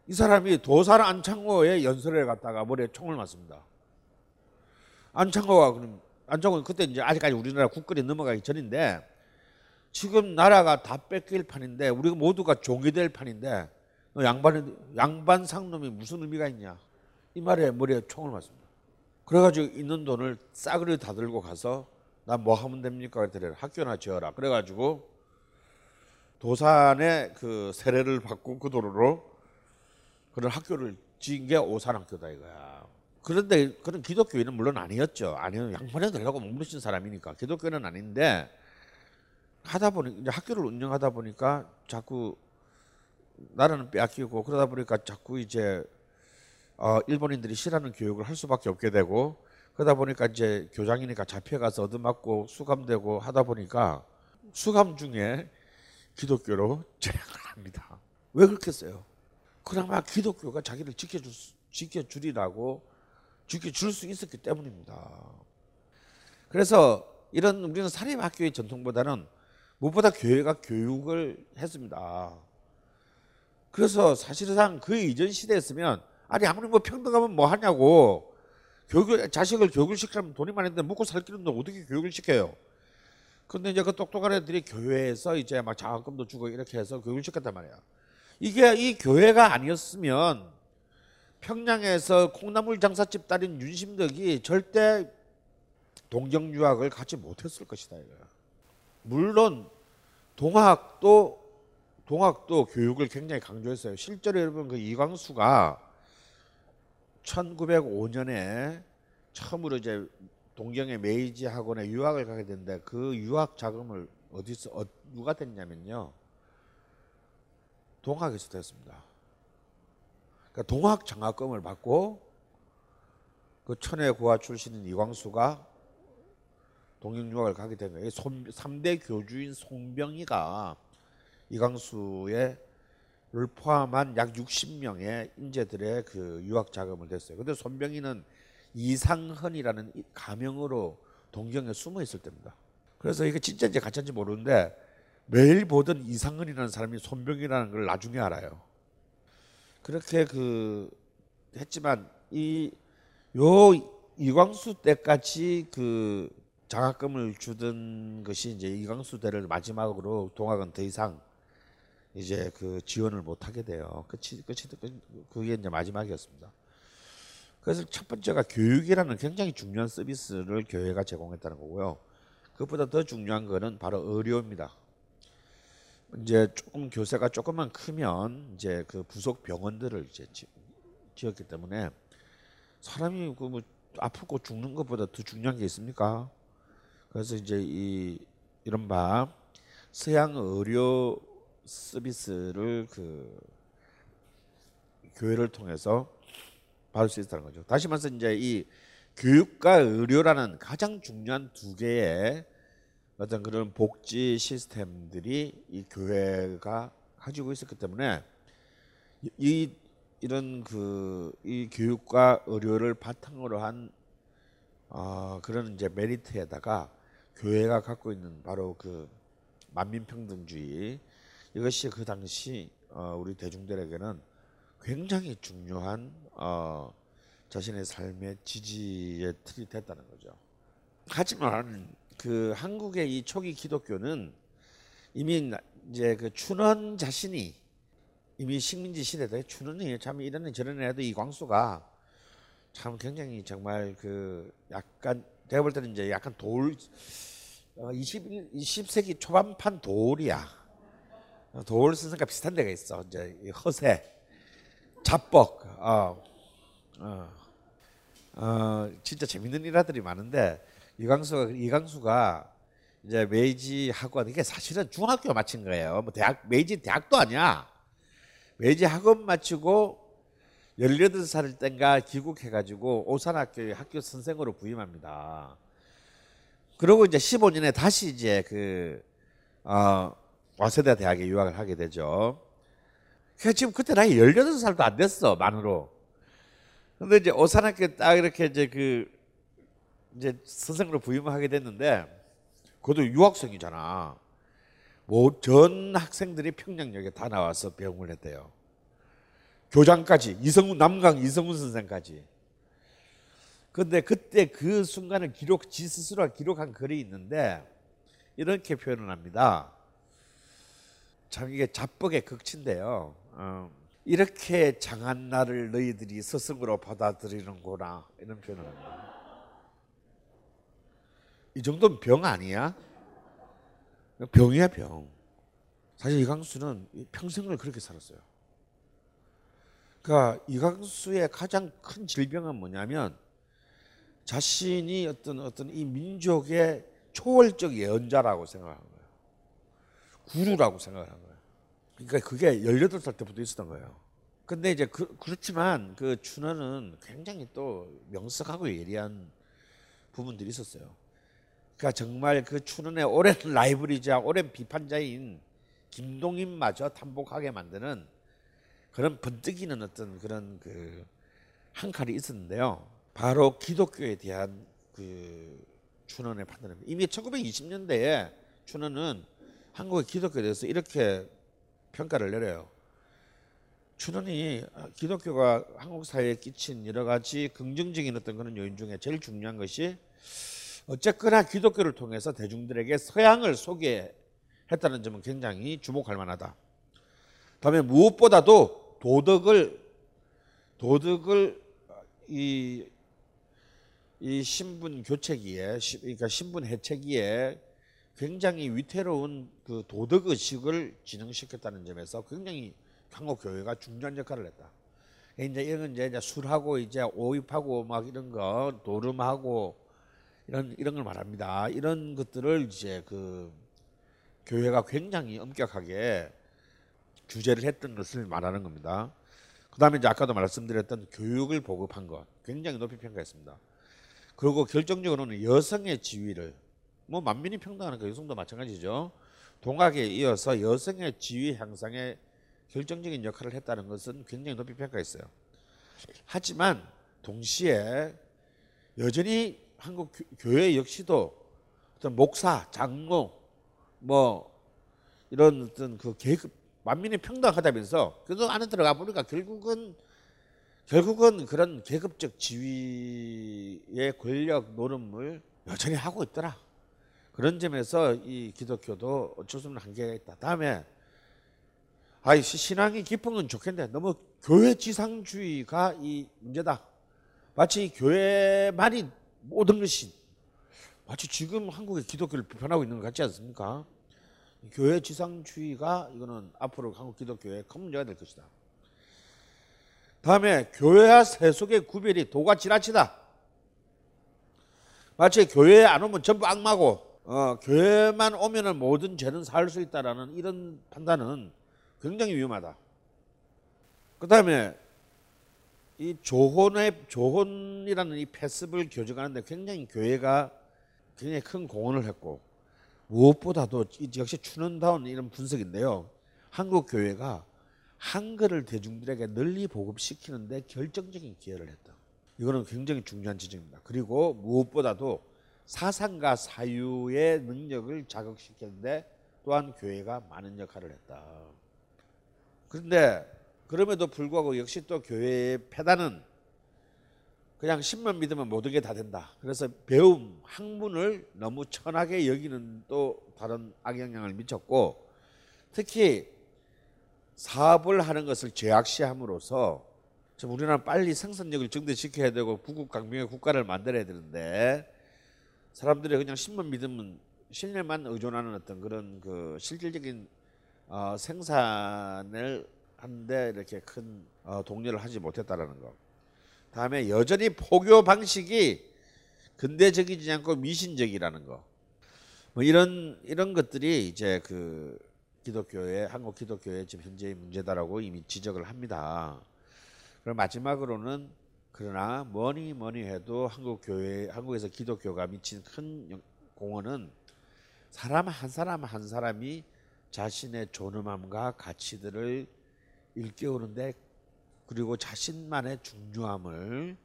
이 사람이 도살 안창호의 연설을 갖다가 머리에 총을 맞습니다. 안창호가 그럼 안창호는 그때 이제 아직까지 우리나라 국권이 넘어가기 전인데 지금 나라가 다 뺏길 판인데 우리가 모두가 종이 될 판인데 양반 양반 상놈이 무슨 의미가 있냐 이 말에 머리에 총을 맞습니다. 그래가지고 있는 돈을 싸그리 다 들고 가서 나 뭐 하면 됩니까? 그랬더니 학교나 지어라. 그래가지고 도산의 그 세례를 받고 그 돈으로 그런 학교를 지은 게 오산학교다 이거야. 그런데 그런 기독교인은 물론 아니었죠. 아니요 양반에 되려고 몸부신 사람이니까 기독교는 아닌데 하다 보니 이제 학교를 운영하다 보니까 자꾸 나라는 빼앗기고 그러다 보니까 자꾸 이제 어, 일본인들이 싫어하는 교육을 할 수밖에 없게 되고 그러다 보니까 이제 교장이니까 잡혀가서 얻어맞고 수감되고 하다 보니까 수감 중에 기독교로 재량을 합니다. 왜 그렇겠어요? 그나마 기독교가 자기를 지켜줄 수, 지켜주리라고 지켜줄 수 있었기 때문입니다. 그래서 이런 우리는 사립학교의 전통보다는 무엇보다 교회가 교육을 했습니다. 그래서 사실상 그 이전 시대였으면 아니 아무리 뭐 평등하면 뭐 하냐고 교육 자식을 교육을 시키려면 돈이 많은데 먹고 살 길은 어떻게 교육을 시켜요? 근데 이제 그 똑똑한 애들이 교회에서 이제 막 장학금도 주고 이렇게 해서 교육을 시켰단 말이야. 이게 이 교회가 아니었으면 평양에서 콩나물 장사집 딸인 윤심덕이 절대 동경 유학을 가지 못했을 것이다 이거야. 물론 동학도 동학도 교육을 굉장히 강조했어요. 실제로 여러분 그 이광수가 1905년에 처음으로 이제 동경의 메이지 학원에 유학을 가게 됐는데 그 유학 자금을 어디서 어, 누가 됐냐면요. 동학에서 됐습니다. 그러니까 동학 장학금을 받고 그 천혜 고아 출신인 이광수가 동경 유학을 가게 된 거예요. 3대 교주인 송병희가 이광수의 를 포함한 약 60명의 인재들의 그 유학 자금을 냈어요. 근데 손병희는 이상헌이라는 가명으로 동경에 숨어 있을 때입니다. 그래서 이게 진짜인지 가짜인지 모르는데 매일 보던 이상헌이라는 사람이 손병희라는 걸 나중에 알아요. 그렇게 그 했지만 이 요 이광수 때까지 그 장학금을 주던 것이 이제 이광수 때를 마지막으로 동학은 더 이상 이제 그 지원을 못 하게 돼요. 끝이 끝이 그게 이제 마지막이었습니다. 그래서 첫 번째가 교육이라는 굉장히 중요한 서비스를 교회가 제공했다는 거고요. 그것보다 더 중요한 거는 바로 의료입니다. 이제 조금 교세가 조금만 크면 이제 그 부속 병원들을 이제 지었기 때문에 사람이 그뭐 아프고 죽는 것보다 더 중요한 게 있습니까? 그래서 이제 이 이른바 서양 의료 서비스를 그 교회를 통해서 받을 수 있다는 거죠. 다시 말해서 이제 이 교육과 의료라는 가장 중요한 두 개의 어떤 그런 복지 시스템들이 이 교회가 가지고 있었기 때문에 이 이런 그 이 교육과 의료를 바탕으로 한 어, 그런 이제 메리트에다가 교회가 갖고 있는 바로 그 만민평등주의 이것이 그 당시 어, 우리 대중들에게는 굉장히 중요한 어, 자신의 삶의 지지의 틀이 됐다는 거죠. 하지만 그 한국의 이 초기 기독교는 이미 이제 그 춘원 자신이 이미 식민지 시대에 춘원이 참 이런 저런 애도 이 광수가 참 굉장히 정말 그 약간 제가 볼 때는 이제 약간 돌 어, 20, 20세기 초반판 돌이야. 돌 스승과 비슷한 데가 있어. 이제 허세, 잡벅, 어, 어, 어, 진짜 재밌는 일화들이 많은데 이광수가 이광수가 이제 메이지 학원 이게 사실은 중학교 마친 거예요. 뭐 대학 메이지 대학도 아니야. 메이지 학원 마치고 18살 땐가 귀국해가지고 오산학교의 학교 선생으로 부임합니다. 그리고 이제 15년에 다시 이제 그, 어, 와세다 대학에 유학을 하게 되죠. 그러니까 지금 그때 나이 18살도 안 됐어, 만으로. 근데 이제 오산학교 딱 이렇게 이제 그, 이제 선생으로 부임을 하게 됐는데, 그것도 유학생이잖아. 뭐 전 학생들이 평양역에 다 나와서 배움을 했대요. 교장까지 이성훈 남강 이성훈 선생까지. 근데 그때 그 순간을 기록 지 스스로가 기록한 글이 있는데 이렇게 표현을 합니다. 참 이게 자뻑의 극치인데요. 어, 이렇게 장한 나를 너희들이 스승으로 받아들이는구나 이런 표현을 합니다. 이 정도면 병 아니야? 병이야 병. 사실 이광수는 평생을 그렇게 살았어요. 그러니까 이광수의 가장 큰 질병은 뭐냐면 자신이 어떤 어떤 이 민족의 초월적 예언자라고 거예요. 구루라고 생각한 거예요. 그러니까 그게 18살 때부터 있었던 거예요. 근데 이제 그, 그렇지만 그 춘원은 굉장히 또 명석하고 예리한 부분들이 있었어요. 그러니까 정말 그 춘원의 오랜 라이브리자, 오랜 비판자인 김동인마저 탐복하게 만드는 그런 번뜩이는 어떤 그런 그 한 칼이 있었는데요. 바로 기독교에 대한 그 춘원의 판단입니다. 이미 1920년대에 춘원은 한국의 기독교에 대해서 이렇게 평가를 내려요. 춘원이 기독교가 한국 사회에 끼친 여러 가지 긍정적인 어떤 그런 요인 중에 제일 중요한 것이 어쨌거나 기독교를 통해서 대중들에게 서양을 소개했다는 점은 굉장히 주목할 만하다. 다음에 무엇보다도 도덕을 도덕을 이, 이 신분 교체기에 그러니까 신분 해체기에 굉장히 위태로운 그 도덕 의식을 진흥시켰다는 점에서 굉장히 한국 교회가 중요한 역할을 했다. 이제 이런 이제 술하고 이제 오입하고 막 이런 거 도름하고 이런 이런 걸 말합니다. 이런 것들을 이제 그 교회가 굉장히 엄격하게 규제를 했던 것을 말하는 겁니다. 그다음에 이제 아까도 말씀드렸던 교육을 보급한 것 굉장히 높이 평가했습니다. 그리고 결정적으로는 여성의 지위를 뭐 만민이 평등하는 그 여성도 마찬가지죠. 동학에 이어서 여성의 지위 향상에 결정적인 역할을 했다는 것은 굉장히 높이 평가했어요. 하지만 동시에 여전히 한국 교회 역시도 어떤 목사, 장로, 뭐 이런 어떤 그 계급 만민이 평등하다면서 그거 안에 들어가 보니까 결국은 결국은 그런 계급적 지위의 권력 노름을 여전히 하고 있더라. 그런 점에서 이 기독교도 어쩔 수 없는 한계가 있다. 다음에 아이 신앙이 깊은 건 좋겠는데 너무 교회 지상주의가 이 문제다. 마치 교회만이 모든 것이 마치 지금 한국의 기독교를 비판하고 있는 것 같지 않습니까? 교회 지상주의가 이거는 앞으로 한국 기독교의 큰 문제가 될 것이다. 다음에 교회와 세속의 구별이 도가 지나치다. 마치 교회에 안 오면 전부 악마고 어, 교회만 오면은 모든 죄는 살 수 있다라는 이런 판단은 굉장히 위험하다. 그 다음에 이 조혼의 조혼이라는 이 패습을 교정하는데 굉장히 교회가 굉장히 큰 공헌을 했고 무엇보다도 역시 추는다운 이런 분석인데요. 한국 교회가 한글을 대중들에게 널리 보급시키는데 결정적인 기여를 했다. 이거는 굉장히 중요한 지적입니다. 그리고 무엇보다도 사상과 사유의 능력을 자극시키는데 또한 교회가 많은 역할을 했다. 그런데 그럼에도 불구하고 역시 또 교회의 패단은 그냥 신만 믿으면 모든 게 다 된다. 그래서 배움, 학문을 너무 천하게 여기는 또 다른 악영향을 미쳤고 특히 사업을 하는 것을 죄악시함으로써 우리나라 빨리 생산력을 증대시켜야 되고 부국 강명의 국가를 만들어야 되는데 사람들이 그냥 신만 믿으면 신뢰만 의존하는 어떤 그런 그 실질적인 어, 생산을 하는데 이렇게 큰 어, 독려를 하지 못했다라는 거. 다음에 여전히 포교 방식이 근대적이지 않고 미신적이라는 거. 뭐 이런 이런 것들이 이제 그 기독교의 한국 기독교의 지금 현재의 문제다라고 이미 지적을 합니다. 그럼 마지막으로는 그러나 뭐니 뭐니 해도 한국 교회 한국에서 기독교가 미친 큰 공헌은 사람 한 사람 한 사람이 자신의 존엄함과 가치들을 일깨우는데 그리고 자신만의 중요함을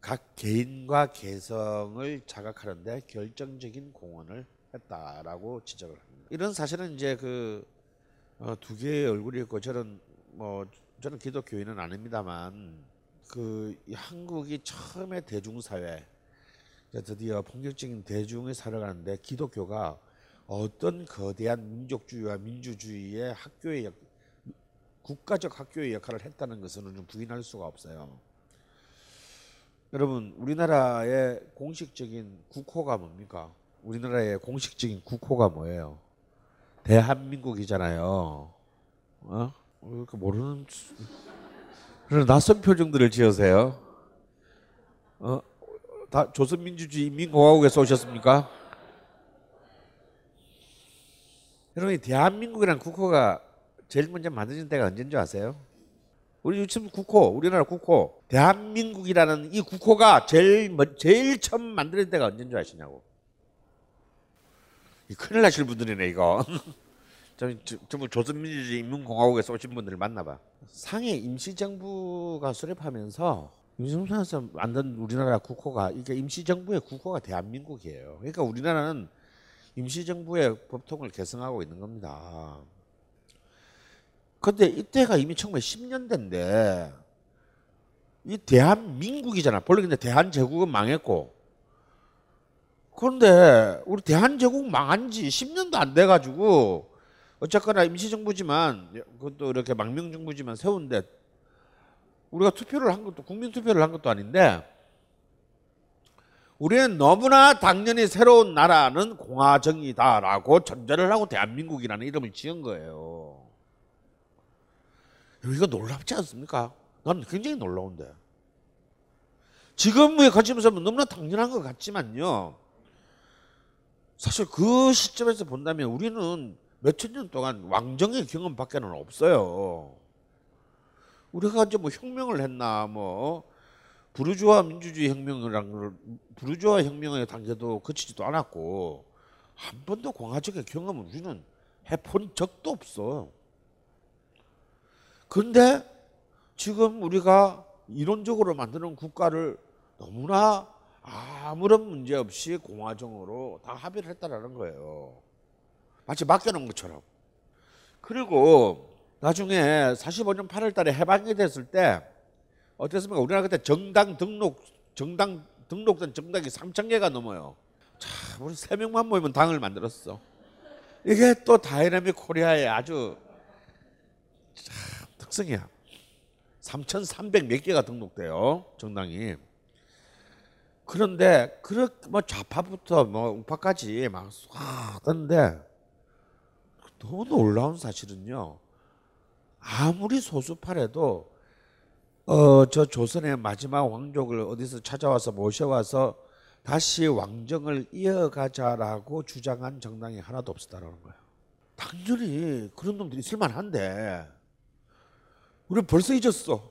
각 개인과 개성을 자각하는데 결정적인 공헌을 했다라고 지적을 합니다. 이런 사실은 이제 그두 어, 개의 얼굴이 있고 저는 뭐 저는 기독교인은 아닙니다만 그 한국이 처음에 대중사회 드디어 본격적인 대중의 사회를 가는데 기독교가 어떤 거대한 민족주의와 민주주의의 학교의 역, 국가적 학교의 역할을 했다는 것은 부인할 수가 없어요. 여러분 우리나라의 공식적인 국호가 뭡니까? 우리나라의 공식적인 국호가 뭐예요? 대한민국이잖아요. 어? 모르는 그런 낯선 표정들을 지으세요. 어, 다 조선민주주의 인민공화국에서 오셨습니까? 여러분, 대한민국이라는 국호가 제일 먼저 만들어진 때가 언제인 줄 아세요? 우리 지금 국호, 우리나라 국호, 대한민국이라는 이 국호가 제일 먼- 제일 처음 만들어진 때가 언제인 줄 아시냐고? 이 큰일 나실 분들이네 이거. 전부 조선민주주의 인민공화국에서 오신 분들을 만나봐. 상해 임시정부가 수립하면서 임시정부에서 만든 우리나라 국호가 이게 임시정부의 국호가 대한민국이에요. 그러니까 우리나라는 임시정부의 법통을 개성하고 있는 겁니다. 근데 이때가 이미 1910년대인데 이 대한민국이잖아. 본래 근데 대한제국은 망했고 그런데 우리 대한제국 망한 지 10년도 안 돼가지고 어쨌거나 임시정부지만 그것도 이렇게 망명정부지만 세운데 우리가 투표를 한 것도 국민 투표를 한 것도 아닌데 우리는 너무나 당연히 새로운 나라는 공화정이다라고 전제를 하고 대한민국이라는 이름을 지은 거예요. 이거 놀랍지 않습니까? 난 굉장히 놀라운데. 지금의 관점에서 너무나 당연한 것 같지만요. 사실 그 시점에서 본다면 우리는 몇천 년 동안 왕정의 경험밖에는 없어요. 우리가 이제 뭐 혁명을 했나 뭐 부르주아 민주주의 혁명이란 걸 부르주아 혁명의 단계도 거치지도 않았고 한 번도 공화적의 경험은 우리는 해본 적도 없어. 근데 지금 우리가 이론적으로 만드는 국가를 너무나 아무런 문제 없이 공화정으로 다 합의를 했다라는 거예요. 마치 맡겨놓은 것처럼. 그리고 나중에 45년 8월 달에 해방이 됐을 때 어땠습니까? 우리나라 그때 정당 등록 정당 등록된 정당이 3천 개가 넘어요. 자, 우리 세 명만 모이면 당을 만들었어. 이게 또 dynamic Korea의 아주 참 특성이야. 3,300 몇 개가 등록돼요 정당이. 그런데 그렇게 뭐 좌파부터 뭐 우파까지 막 쏴던데 너무 놀라운 사실은요. 아무리 소수파래도 어 저 조선의 마지막 왕족을 어디서 찾아와서 모셔와서 다시 왕정을 이어가자라고 주장한 정당이 하나도 없었다라는 거예요. 당연히 그런 놈들이 있을 만한데 우리 벌써 잊었어.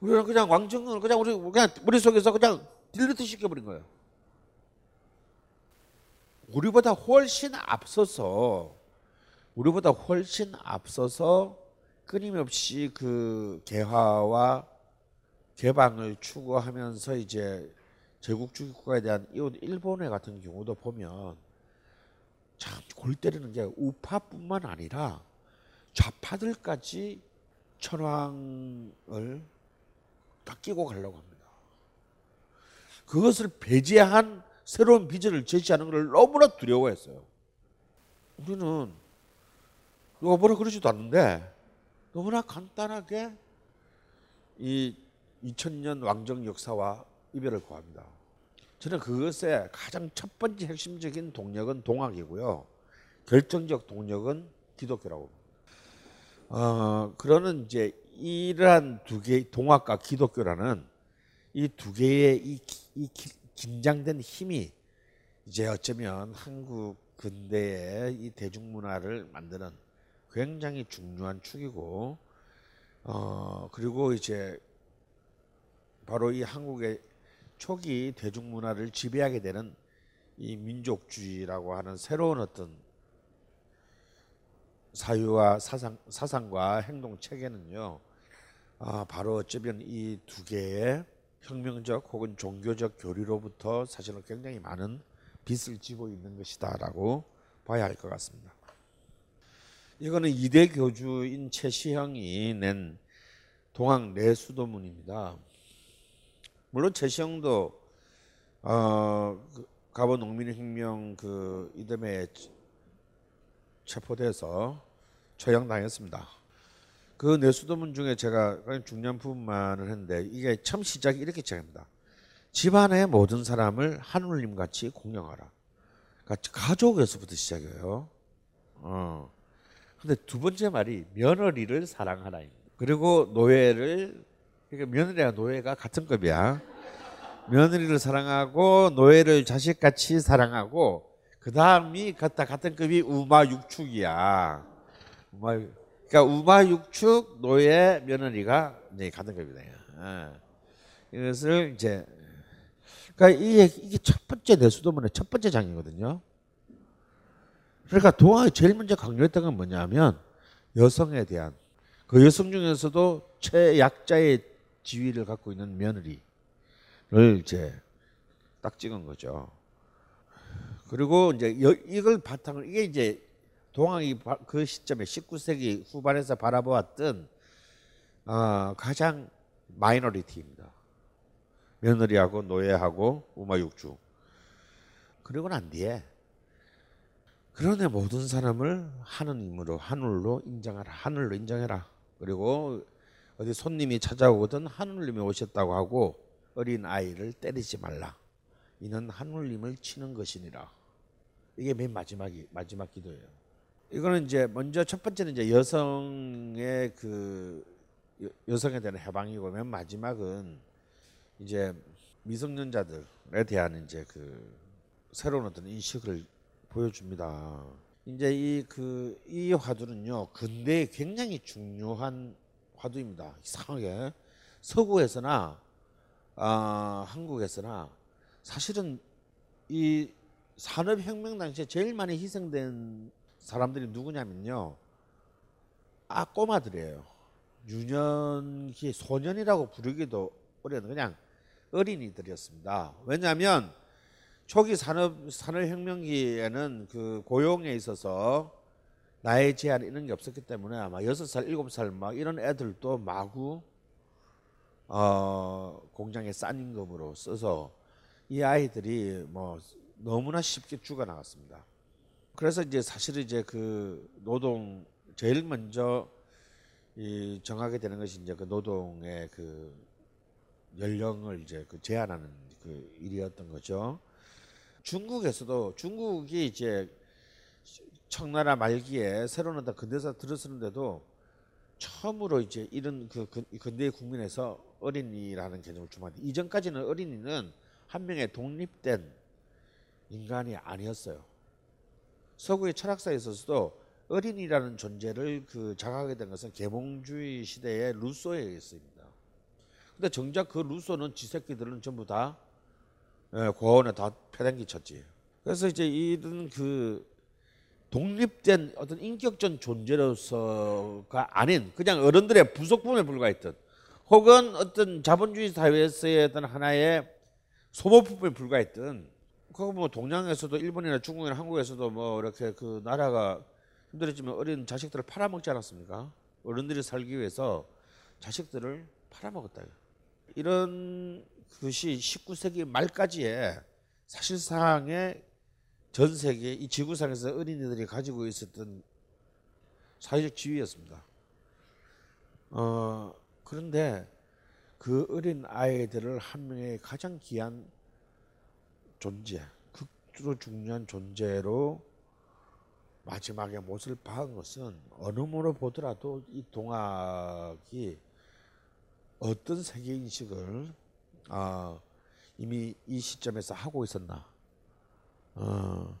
우리는 그냥 왕정을 그냥 우리 그냥 머릿속에서 그냥 딜리트 시켜버린 거예요. 우리보다 훨씬 앞서서 우리보다 훨씬 앞서서 끊임없이 그 개화와 개방을 추구하면서 이제 제국주의 국가에 대한 이 일본의 같은 경우도 보면 참 골 때리는 게 우파뿐만 아니라 좌파들까지 천황을 다 끼고 가려고 합니다. 그것을 배제한 새로운 비전을 제시하는 것을 너무나 두려워했어요. 우리는 누가 뭐라 그러지도 않는데 너무나 간단하게 이 2000년 왕정 역사와 이별을 구합니다. 저는 그것의 가장 첫 번째 핵심적인 동력은 동학이고요. 결정적 동력은 기독교라고. 어, 그러는 이제 이러한 두 개, 동학과 기독교라는 이 두 개의 이, 기- 이 기- 긴장된 힘이 이제 어쩌면 한국 근대의 이 대중문화를 만드는 굉장히 중요한 축이고, 어, 그리고 이제 바로 이 한국의 초기 대중문화를 지배하게 되는 이 민족주의라고 하는 새로운 어떤 사유와 사상, 사상과 행동 체계는요, 아, 바로 어쩌면 이 두 개의 혁명적 혹은 종교적 교리로부터 사실은 굉장히 많은 빚을 지고 있는 것이다라고 봐야 할 것 같습니다. 이거는 이대 교주인 최시형이 낸 동학 내수도문입니다. 물론 최시형도 어, 그 가보 농민혁명 그 이듬해 체포돼서 처형당했습니다. 그 내수도문 중에 제가 중요한 부분만을 했는데 이게 처음 시작이 이렇게 시작합니다. 집안의 모든 사람을 하늘님 같이 공경하라. 그러니까 가족에서부터 시작해요. 어. 근데 두 번째 말이 며느리를 사랑하라입니다. 그리고 노예를 그러니까 며느리와 노예가 같은 급이야. 며느리를 사랑하고 노예를 자식같이 사랑하고 그 다음이 같다 같은 급이 우마 육축이야. 우마 그러니까 우마육축 노예 며느리가 이제 같은 급이다. 어. 이것을 이제 그러니까 이게, 첫 번째 내수도문의 첫 번째 장이거든요. 그러니까 동화에 제일 먼저 강조했던 건 뭐냐면 여성에 대한 그 여성 중에서도 최약자의 지위를 갖고 있는 며느리를 이제 딱 찍은 거죠. 그리고 이제 여, 이걸 바탕으로 이게 이제 동학이 그 시점에 19세기 후반에서 바라보았던 어, 가장 마이너리티입니다. 며느리하고 노예하고 우마육주. 그리고 난 뒤에 그러네 모든 사람을 하느님으로 하늘로 인정하라. 하늘로 인정해라. 그리고 어디 손님이 찾아오거든 하늘님이 오셨다고 하고 어린 아이를 때리지 말라. 이는 하늘님을 치는 것이니라. 이게 맨 마지막이 마지막 기도예요. 이거는 이제 먼저 첫 번째는 이제 여성의 그 여성에 대한 해방이고 맨 마지막은 이제 미성년자들에 대한 이제 그 새로운 어떤 인식을 보여줍니다. 이제 이 그 이 화두는요 근대에 굉장히 중요한 화두입니다. 이상하게 서구에서나 아, 한국에서나 사실은 이 산업혁명 당시에 제일 많이 희생된 사람들이 누구냐면요. 아 꼬마들이에요. 유년기 소년이라고 부르기도 어려운 그냥 어린이들이었습니다. 왜냐하면 초기 산업 산업혁명기에는 그 고용에 있어서 나이 제한 이런 게 없었기 때문에 아마 여섯 살 일곱 살 막 이런 애들도 마구 어, 공장에 싼 임금으로 써서 이 아이들이 뭐 너무나 쉽게 죽어 나갔습니다. 그래서 이제 사실은 이제 그 노동 제일 먼저 이 정하게 되는 것이 이제 그 노동의 그 연령을 이제 그 제한하는 그 일이었던 거죠. 중국에서도 중국이 이제 청나라 말기에 새로운 어떤 근대사 들어서는데도 처음으로 이제 이런 그 근대 국민에서 어린이라는 개념을 주문합니다. 이전까지는 어린이는 한 명의 독립된 인간이 아니었어요. 서구의 철학사에 있어서도 어린이라는 존재를 그 자각하게 된 것은 계몽주의 시대의 루소에 의해서입니다. 근데 정작 그 루소는 지 새끼들은 전부 다 예, 고원에 다 패댕기 쳤지. 그래서 이제 이런 그 독립된 어떤 인격적 존재로서가 아닌 그냥 어른들의 부속품에 불과했던 혹은 어떤 자본주의 사회에서의 어떤 하나의 소모품에 불과했던 그거 뭐 동양에서도 일본이나 중국이나 한국에서도 뭐 이렇게 그 나라가 힘들었지만 어린 자식들을 팔아먹지 않았습니까? 어른들이 살기 위해서 자식들을 팔아먹었다. 이런 것이 19세기 말까지의 사실상의 전 세계 이 지구상에서 어린이들이 가지고 있었던 사회적 지위였습니다. 어, 그런데 그 어린 아이들을 한 명의 가장 귀한 존재, 극주로 중요한 존재로 마지막에 못을 박은 것은 어느 모로 보더라도 이 동학이 어떤 세계 인식을 어, 이미 이 시점에서 하고 있었나 어,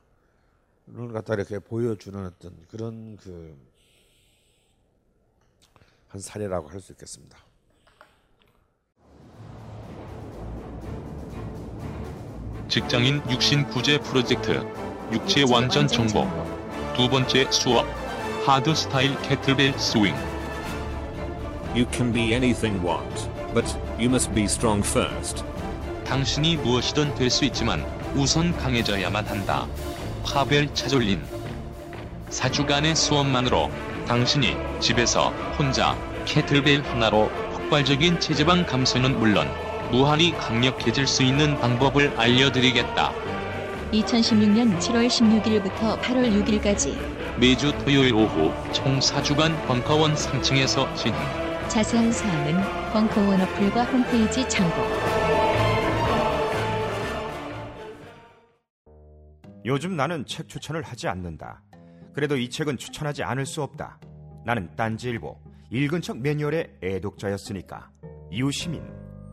를 갖다 이렇게 보여주는 어떤 그런 그 한 사례라고 할 수 있겠습니다. 직장인 육신 구제 프로젝트 육체 완전 정복 두 번째 수업 hard style kettlebell swing You can be anything you want, but you must be strong first. 당신이 무엇이든 될 수 있지만 우선 강해져야만 한다. 파벨 차졸린 4주간의 수업만으로 당신이 집에서 혼자 캐틀벨 하나로 폭발적인 체지방 감소는 물론 무한히 강력해질 수 있는 방법을 알려드리겠다. 2016년 7월 16일부터 8월 6일까지 매주 토요일 오후 총 4주간 벙커원 3층에서 진행. 자세한 사항은 벙커원 어플과 홈페이지 참고. 요즘 나는 책 추천을 하지 않는다. 그래도 이 책은 추천하지 않을 수 없다. 나는 딴지일보 읽은 척 매뉴얼의 애독자였으니까 이웃시민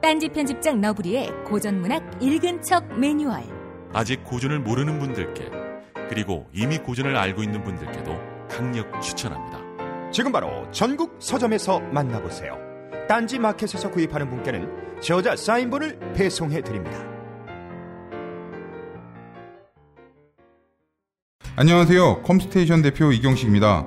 딴지 편집장 너브리의 고전문학 읽은 척 매뉴얼. 아직 고전을 모르는 분들께 그리고 이미 고전을 알고 있는 분들께도 강력 추천합니다. 지금 바로 전국 서점에서 만나보세요 딴지 마켓에서 구입하는 분께는 저자 사인본을 배송해 드립니다 안녕하세요. 컴스테이션 대표 이경식입니다.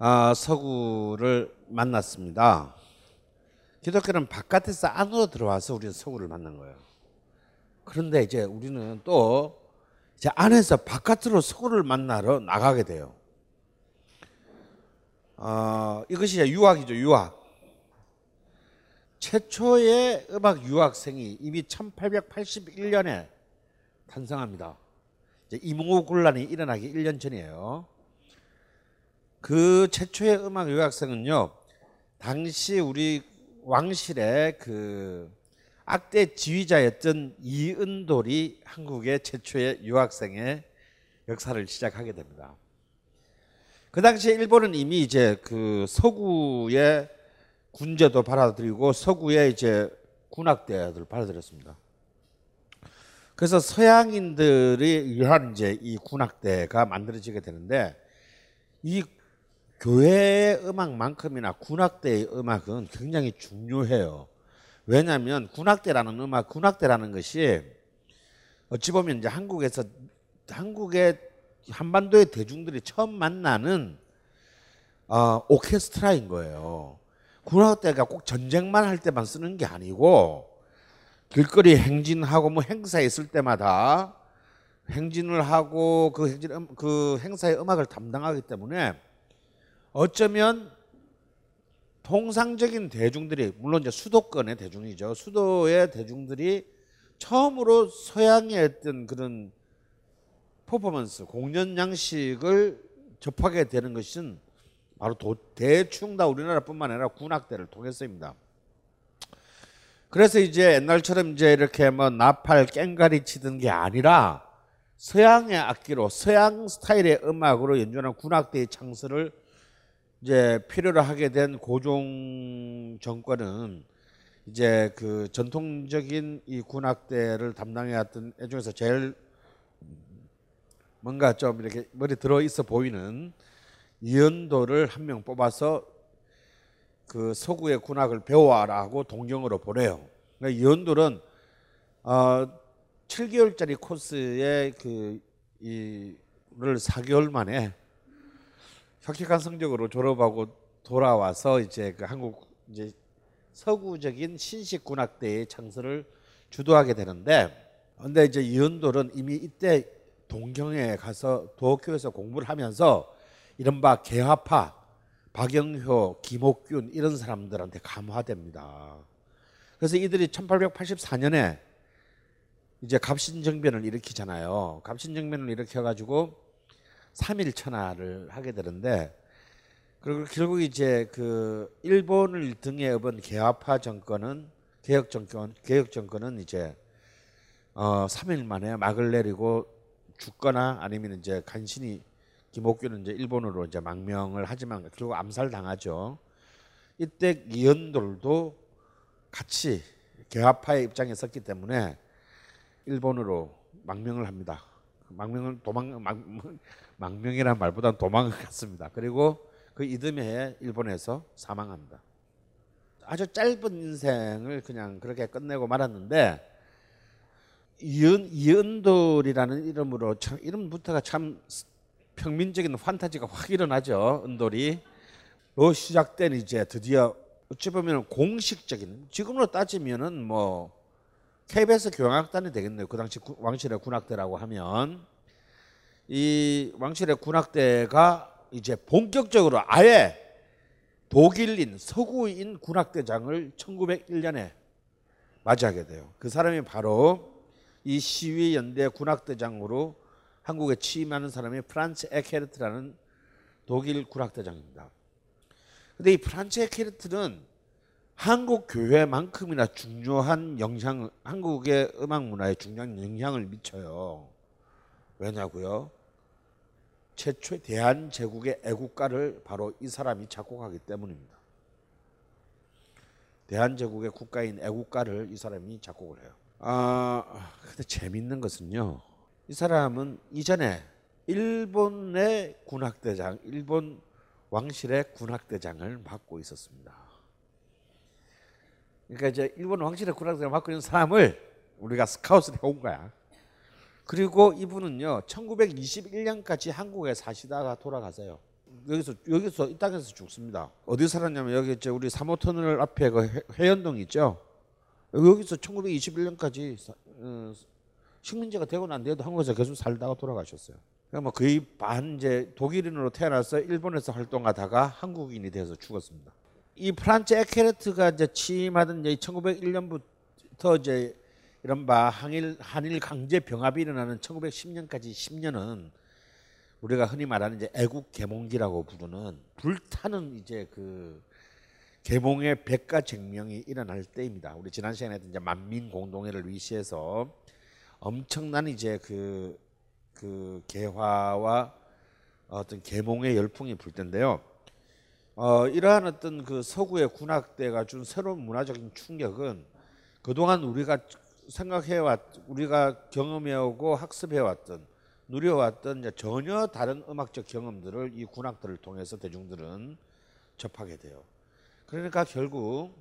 아, 서구를 만났습니다. 기독교는 바깥에서 안으로 들어와서 우리는 서구를 만난 거예요. 그런데 이제 우리는 또 이제 안에서 바깥으로 서구를 만나러 나가게 돼요. 어, 이것이 유학이죠, 유학. 최초의 음악 유학생이 이미 1881년에 탄생합니다. 이제 이몽호군란이 일어나기 1년 전이에요. 그 최초의 음악 유학생은요, 당시 우리 왕실의 그 악대 지휘자였던 이은돌이 한국의 최초의 유학생의 역사를 시작하게 됩니다. 그 당시에 일본은 이미 이제 그 서구의 군제도 받아들이고 서구의 이제 군악대를 받아들였습니다. 그래서 서양인들이 위한 이제 이 군악대가 만들어지게 되는데 이 교회의 음악만큼이나 군악대의 음악은 굉장히 중요해요. 왜냐하면 군악대라는 음악, 군악대라는 것이 어찌 보면 이제 한국에서 한국의 한반도의 대중들이 처음 만나는 어, 오케스트라인 거예요. 군악대가 꼭 전쟁만 할 때만 쓰는 게 아니고 길거리 행진하고 뭐 행사 있을 때마다 행진을 하고 그 행진 음- 그 행사의 음악을 담당하기 때문에 어쩌면 통상적인 대중들이 물론 이제 수도권의 대중이죠. 수도의 대중들이 처음으로 서양의 어떤 그런 퍼포먼스, 공연 양식을 접하게 되는 것은 바로 도, 대충 다 우리나라뿐만 아니라 군악대를 통해서입니다. 그래서 이제 옛날처럼 이제 이렇게 뭐 나팔 깽가리 치던 게 아니라 서양의 악기로 서양 스타일의 음악으로 연주하는 군악대의 창설을 이제 필요로 하게 된 고종 정권은 이제 그 전통적인 이 군악대를 담당해왔던 애 중에서 제일 뭔가 좀 이렇게 머리 들어 있어 보이는 이연도를 한 명 뽑아서 그 서구의 군악을 배워라고 동경으로 보내요. 그러니까 이연돌은 어 7개월짜리 코스에 그 이를 4개월 만에 혁혁한 성적으로 졸업하고 돌아와서 이제 그 한국 이제 서구적인 신식 군악대의 창설을 주도하게 되는데 근데 이제 이은돌은 이미 이때 동경에 가서 도쿄에서 공부를 하면서 이른바 개화파 박영효, 김옥균 이런 사람들한테 감화됩니다. 그래서 이들이 1884년에 이제 갑신정변을 일으키잖아요. 갑신정변을 일으켜 가지고 3일 천하를 하게 되는데 그리고 결국 이제 그 일본을 등에 업은 개화파 정권은 개혁 정권 개혁 정권은 이제 어 3일 만에 막을 내리고 죽거나 아니면 이제 간신히 김옥균은 이제 일본으로 이제 망명을 하지만 결국 암살 당하죠. 이때 이연돌도 같이 개화파의 입장에 섰기 때문에 일본으로 망명을 합니다. 망명을 도망 망, 망명이라는 말보다는 도망을 갔습니다. 그리고 그 이듬해에 일본에서 사망합니다. 아주 짧은 인생을 그냥 그렇게 끝내고 말았는데 이은 이은돌이라는 이름으로 참 이름부터가 참 평민적인 판타지가 확 일어나죠. 은돌이. 로 시작된 이제 드디어 어찌 보면 공식적인 지금으로 따지면은 뭐 KBS 교향악단이 되겠네요. 그 당시 구- 왕실의 군악대라고 하면 이 왕실의 군악대가 이제 본격적으로 아예 독일인 서구인 군악대장을 1901년에 맞이하게 돼요. 그 사람이 바로 이 시위 연대 군악대장으로 한국에 취임하는 사람이 프란츠 에케르트라는 독일 군악대장입니다. 근데 이 프란츠 에케르트는 한국 교회만큼이나 중요한 영향, 한국의 음악 문화에 중요한 영향을 미쳐요. 왜냐고요? 최초의 대한 제국의 애국가를 바로 이 사람이 작곡하기 때문입니다. 대한 제국의 국가인 애국가를 이 사람이 작곡을 해요. 아, 근데 재밌는 것은요. 이 사람은 이전에 일본의 군악대장, 일본 왕실의 군악대장을 맡고 있었습니다. 그러니까 이제 일본 왕실의 군악대장을 맡고 있는 사람을 우리가 스카웃을 해온 거야. 그리고 이분은요, 1921년까지 한국에 사시다가 돌아가세요. 여기서 여기서 이 땅에서 죽습니다. 어디 살았냐면 여기 이제 우리 3호 터널 앞에 그 해- 해연동 있죠. 여기서 1921년까지 어, 식민지가 되고 난 뒤에도 한국에서 계속 살다가 돌아가셨어요. 그러니까 뭐 거의 반 이제 독일인으로 태어나서 일본에서 활동하다가 한국인이 돼서 죽었습니다. 이 프란츠 에케르트가 이제 취임하던 이제 1901년부터 이제 이른바 한일 한일 강제 병합이 일어나는 1910년까지 10년은 우리가 흔히 말하는 이제 애국 계몽기라고 부르는 불타는 이제 그 계몽의 백가쟁명이 일어날 때입니다. 우리 지난 시간에 했던 이제 만민 공동회를 위시해서 엄청난 이제 그, 그 개화와 어떤 계몽의 열풍이 불 텐데요. 어, 이러한 어떤 그 서구의 군악대가 준 새로운 문화적인 충격은 그동안 우리가 생각해왔, 우리가 경험해오고 학습해왔던, 누려왔던 전혀 다른 음악적 경험들을 이 군악들을 통해서 대중들은 접하게 돼요. 그러니까 결국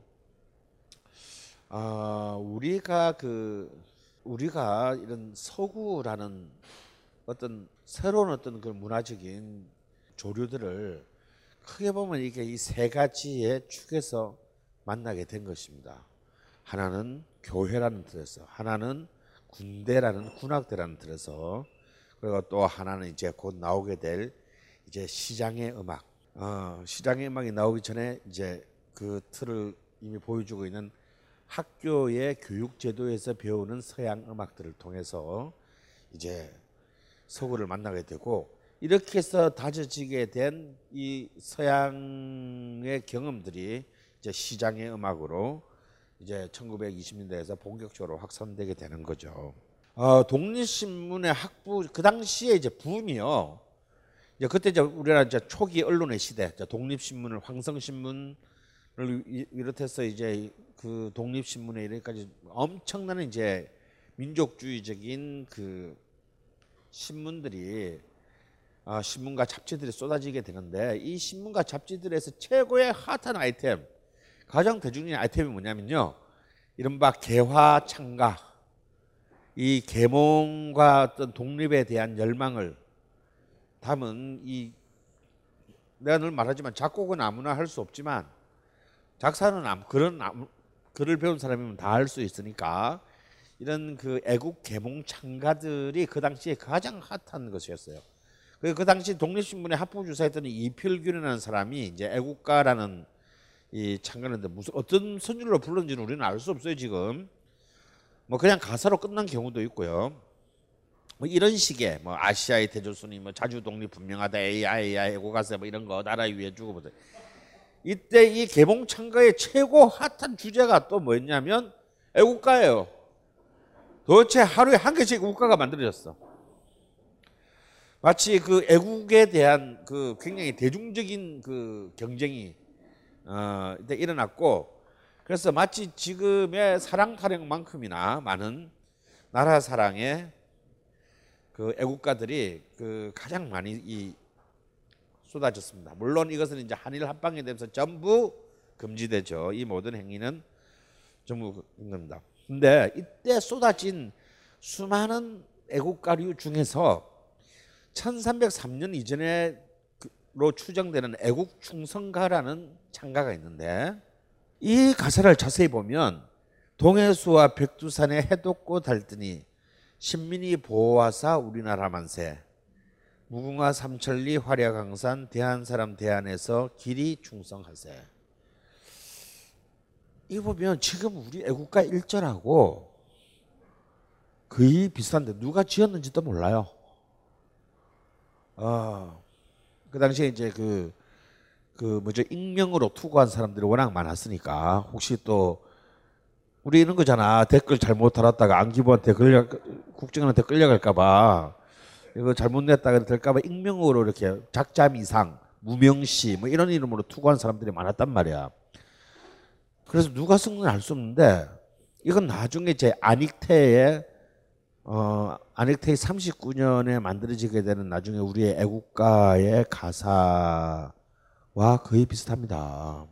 아, 우리가 그 우리가 이런 서구라는 어떤 새로운 어떤 그 문화적인 조류들을 크게 보면 이게 이 세 가지의 축에서 만나게 된 것입니다. 하나는 교회라는 틀에서, 하나는 군대라는 군악대라는 틀에서, 그리고 또 하나는 이제 곧 나오게 될 이제 시장의 음악. 어, 시장의 음악이 나오기 전에 이제 그 틀을 이미 보여주고 있는 학교의 교육 제도에서 배우는 서양 음악들을 통해서 이제 서구를 만나게 되고 이렇게 해서 다져지게 된 이 서양의 경험들이 이제 시장의 음악으로 이제 1920년대에서 본격적으로 확산되게 되는 거죠. 어, 독립신문의 학부 그 당시에 이제 붐이요. 이제 그때 이제 우리나라 이제 초기 언론의 시대, 독립신문을 황성신문을 위- 비롯해서 이제 그 독립신문에 이르기까지 엄청난 이제 민족주의적인 그 신문들이 아, 신문과 잡지들이 쏟아지게 되는데 이 신문과 잡지들에서 최고의 핫한 아이템, 가장 대중적인 아이템이 뭐냐면요, 이른바 개화 창가, 이 계몽과 어떤 독립에 대한 열망을 담은 이 내가 늘 말하지만 작곡은 아무나 할 수 없지만 작사는 아무 그런 아무, 글을 배운 사람이면 다 할 수 있으니까 이런 그 애국 계몽 창가들이 그 당시에 가장 핫한 것이었어요. 그, 그 당시 독립신문의 합부 주사했던 이필균이라는 사람이 이제 애국가라는 이 창가는데 무슨 어떤 선율로 불렀는지는 우리는 알 수 없어요 지금. 뭐 그냥 가사로 끝난 경우도 있고요. 뭐 이런 식의 뭐 아시아의 대조순이 뭐 자주 독립 분명하다 AI 애고가세 뭐 이런 거 나라 위에 주고 보다. 이때 이 개봉 창가의 최고 핫한 주제가 또 뭐였냐면 애국가예요. 도대체 하루에 한 개씩 국가가 만들어졌어. 마치 그 애국에 대한 그 굉장히 대중적인 그 경쟁이 어, 이때 일어났고 그래서 마치 지금의 사랑 타령만큼이나 많은 나라 사랑의 그 애국가들이 그 가장 많이 이 쏟아졌습니다. 물론 이것은 이제 한일 합방에 대해서 전부 금지되죠. 이 모든 행위는 전부 겁니다. 근데 이때 쏟아진 수많은 애국가류 중에서 1303년 이전에 로 추정되는 애국 충성가라는 창가가 있는데 이 가사를 자세히 보면 동해수와 백두산의 해돋고 달더니 신민이 보호하사 우리나라 만세 무궁화 삼천리 화려강산 대한사람 대한에서 길이 충성하세 이거 보면 지금 우리 애국가 1절하고 거의 비슷한데 누가 지었는지도 몰라요. 어, 그 당시에 이제 그, 그 뭐죠, 익명으로 투고한 사람들이 워낙 많았으니까 혹시 또 우리 이런 거잖아. 댓글 잘못 달았다가 안기부한테 끌려, 국정원한테 끌려갈까봐 이거 잘못 냈다가 될까봐 익명으로 이렇게 작자미상, 무명시 뭐 이런 이름으로 투고한 사람들이 많았단 말이야. 그래서 누가 쓴건알수 없는데 이건 나중에 제 안익태의 어, 안익태의 39년에 만들어지게 되는 나중에 우리의 애국가의 가사와 거의 비슷합니다.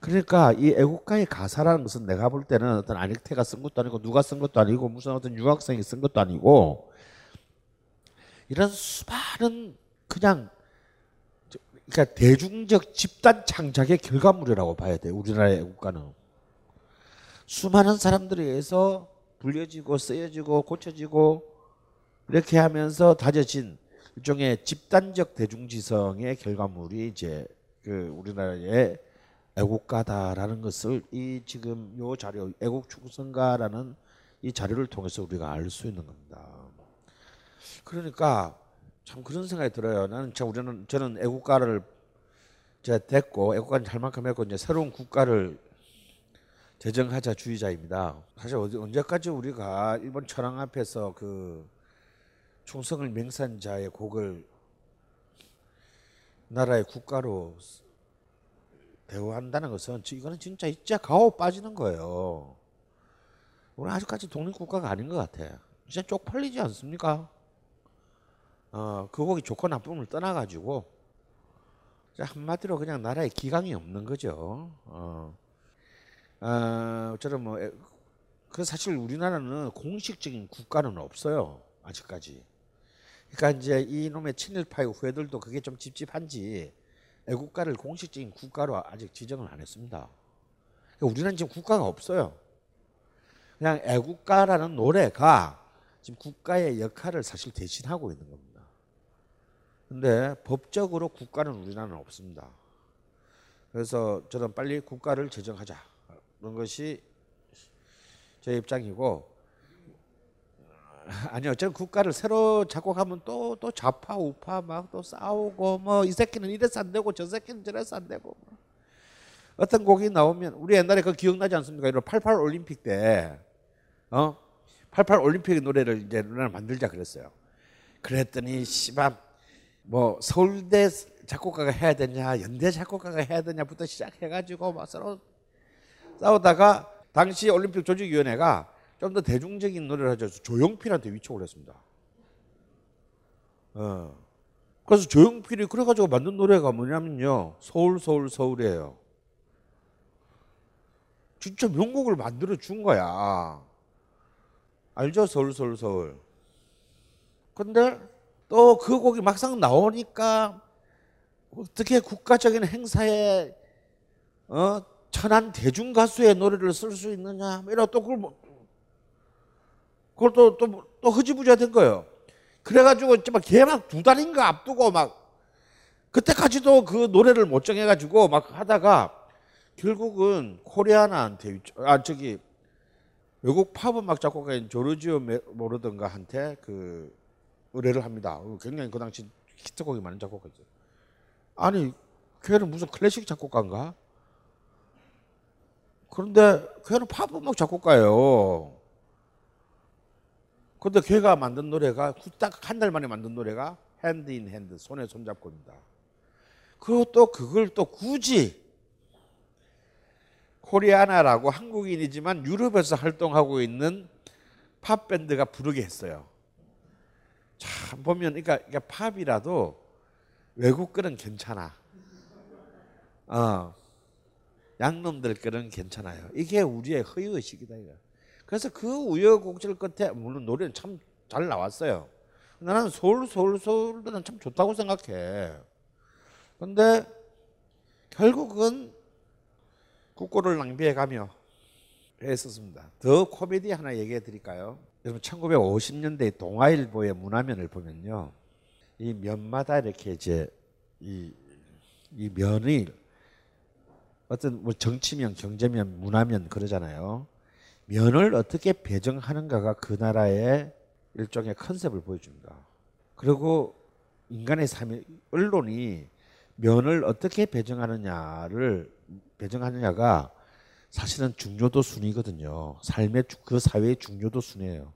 그러니까 이 애국가의 가사라는 것은 내가 볼 때는 어떤 안익태가 쓴 것도 아니고 누가 쓴 것도 아니고 무슨 어떤 유학생이 쓴 것도 아니고 이런 수많은 그냥 그러니까 대중적 집단 창작의 결과물이라고 봐야 돼. 우리나라의 애국가는 수많은 사람들에 의해서 불려지고 쓰여지고 고쳐지고 이렇게 하면서 다져진 일종의 집단적 대중지성의 결과물이 이제 그 우리나라의 애국가다라는 것을 이 지금 요 자료 애국 충성가라는 이 자료를 통해서 우리가 알 수 있는 겁니다. 그러니까 참 그런 생각이 들어요. 나는 참 우리는 저는 애국가를 제가 됐고 애국가는 할 만큼 했고 이제 새로운 국가를 제정하자 주의자입니다. 사실 언제까지 우리가 일본 천황 앞에서 그 충성을 맹세한 자의 곡을 나라의 국가로 대우한다는 것은 이거는 진짜 이자 가오 빠지는 거예요. 우리 아직까지 독립국가가 아닌 것 같아. 진짜 쪽팔리지 않습니까? 어, 그 곡이 좋고 나쁨을 떠나가지고 한마디로 그냥 나라에 기강이 없는 거죠. 어. 어, 저는 뭐, 그 사실 우리나라는 공식적인 국가는 없어요. 아직까지. 그러니까 이제 이놈의 친일파의 후예들도 그게 좀 찝찝한지 애국가를 공식적인 국가로 아직 지정을 안 했습니다. 그러니까 우리는 지금 국가가 없어요. 그냥 애국가라는 노래가 지금 국가의 역할을 사실 대신하고 있는 겁니다. 근데 법적으로 국가는 우리나라는 없습니다. 그래서 저는 빨리 국가를 제정하자. 그런 것이 제 입장이고 아니요, 저는 국가를 새로 작곡하면 또 또 좌파 우파 막 또 싸우고 뭐 이 새끼는 이래서 안 되고 저 새끼는 저래서 안 되고 뭐. 어떤 곡이 나오면 우리 옛날에 그 기억나지 않습니까? 이런 88 올림픽 때 어? 88 올림픽 노래를 이제 누나를 만들자 그랬어요. 그랬더니 씨발 뭐 서울대 작곡가가 해야 되냐 연대 작곡가가 해야 되냐부터 시작해가지고 막 서로 싸우다가 당시 올림픽 조직위원회가 좀 더 대중적인 노래를 하자 조용필한테 위촉을 했습니다. 어. 그래서 조용필이 그래가지고 만든 노래가 뭐냐면요. 서울, 서울, 서울이에요. 진짜 명곡을 만들어 준 거야. 알죠? 서울, 서울, 서울. 근데 또 그 곡이 막상 나오니까 어떻게 국가적인 행사에 어, 천한 대중 가수의 노래를 쓸 수 있느냐? 뭐 이러 또 그걸 뭐, 그걸 또, 또, 또 흐지부지가 된 거예요. 그래가지고 막 개막 두 달인가 앞두고 막 그때까지도 그 노래를 못 정해가지고 막 하다가 결국은 코리아나한테 아 저기 외국 팝 음악 작곡가인 조르지오 모로던가 한테 그 의뢰를 합니다. 굉장히 그 당시 히트곡이 많은 작곡가죠. 아니 걔는 무슨 클래식 작곡가인가? 그런데 걔는 팝 음악 작곡가예요. 근데 걔가 만든 노래가 딱 한 달 만에 만든 노래가 Hand in Hand 손에 손잡고입니다. 그리고 또 그걸 또 굳이 코리아나라고 한국인이지만 유럽에서 활동하고 있는 팝 밴드가 부르게 했어요. 참 보면 그러니까 팝이라도 외국 거는 괜찮아. 어. 양놈들 거는 괜찮아요. 이게 우리의 허위의식이다 이거. 그래서 그 우여곡절 끝에 물론 노래는 참 잘 나왔어요. 나는 서울 서울 서울들은 참 좋다고 생각해. 근데 결국은 국고를 낭비해 가며 했었습니다. 더 코미디 하나 얘기해 드릴까요? 여러분 1950년대 동아일보의 문화면을 보면요. 이 면마다 이렇게 이제 이, 이 면이 어떤 뭐 정치면, 경제면, 문화면 그러잖아요. 면을 어떻게 배정하는가가 그 나라의 일종의 컨셉을 보여줍니다. 그리고 인간의 삶이 언론이 면을 어떻게 배정하느냐를 배정하느냐가 사실은 중요도 순위거든요. 삶의 그 사회의 중요도 순위예요.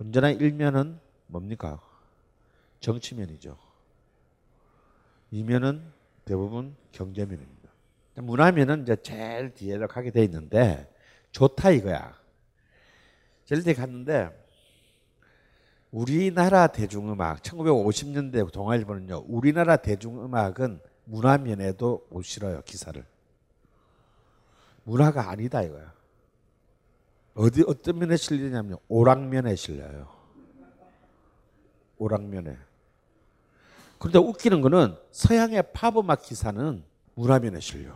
언제나 일면은 뭡니까? 정치면이죠. 이면은 대부분 경제면입니다. 문화면은 이제 제일 뒤에 가게 돼 있는데 좋다 이거야. 제일 뒤에 갔는데 우리나라 대중음악 1950년대 동아일보는요. 우리나라 대중음악은 문화면에도 못 실어요 기사를. 문화가 아니다 이거야. 어디 어떤 면에 실리냐면 오락면에 실려요. 오락면에. 그런데 웃기는 거는 서양의 팝음악 기사는 문화면에 실려.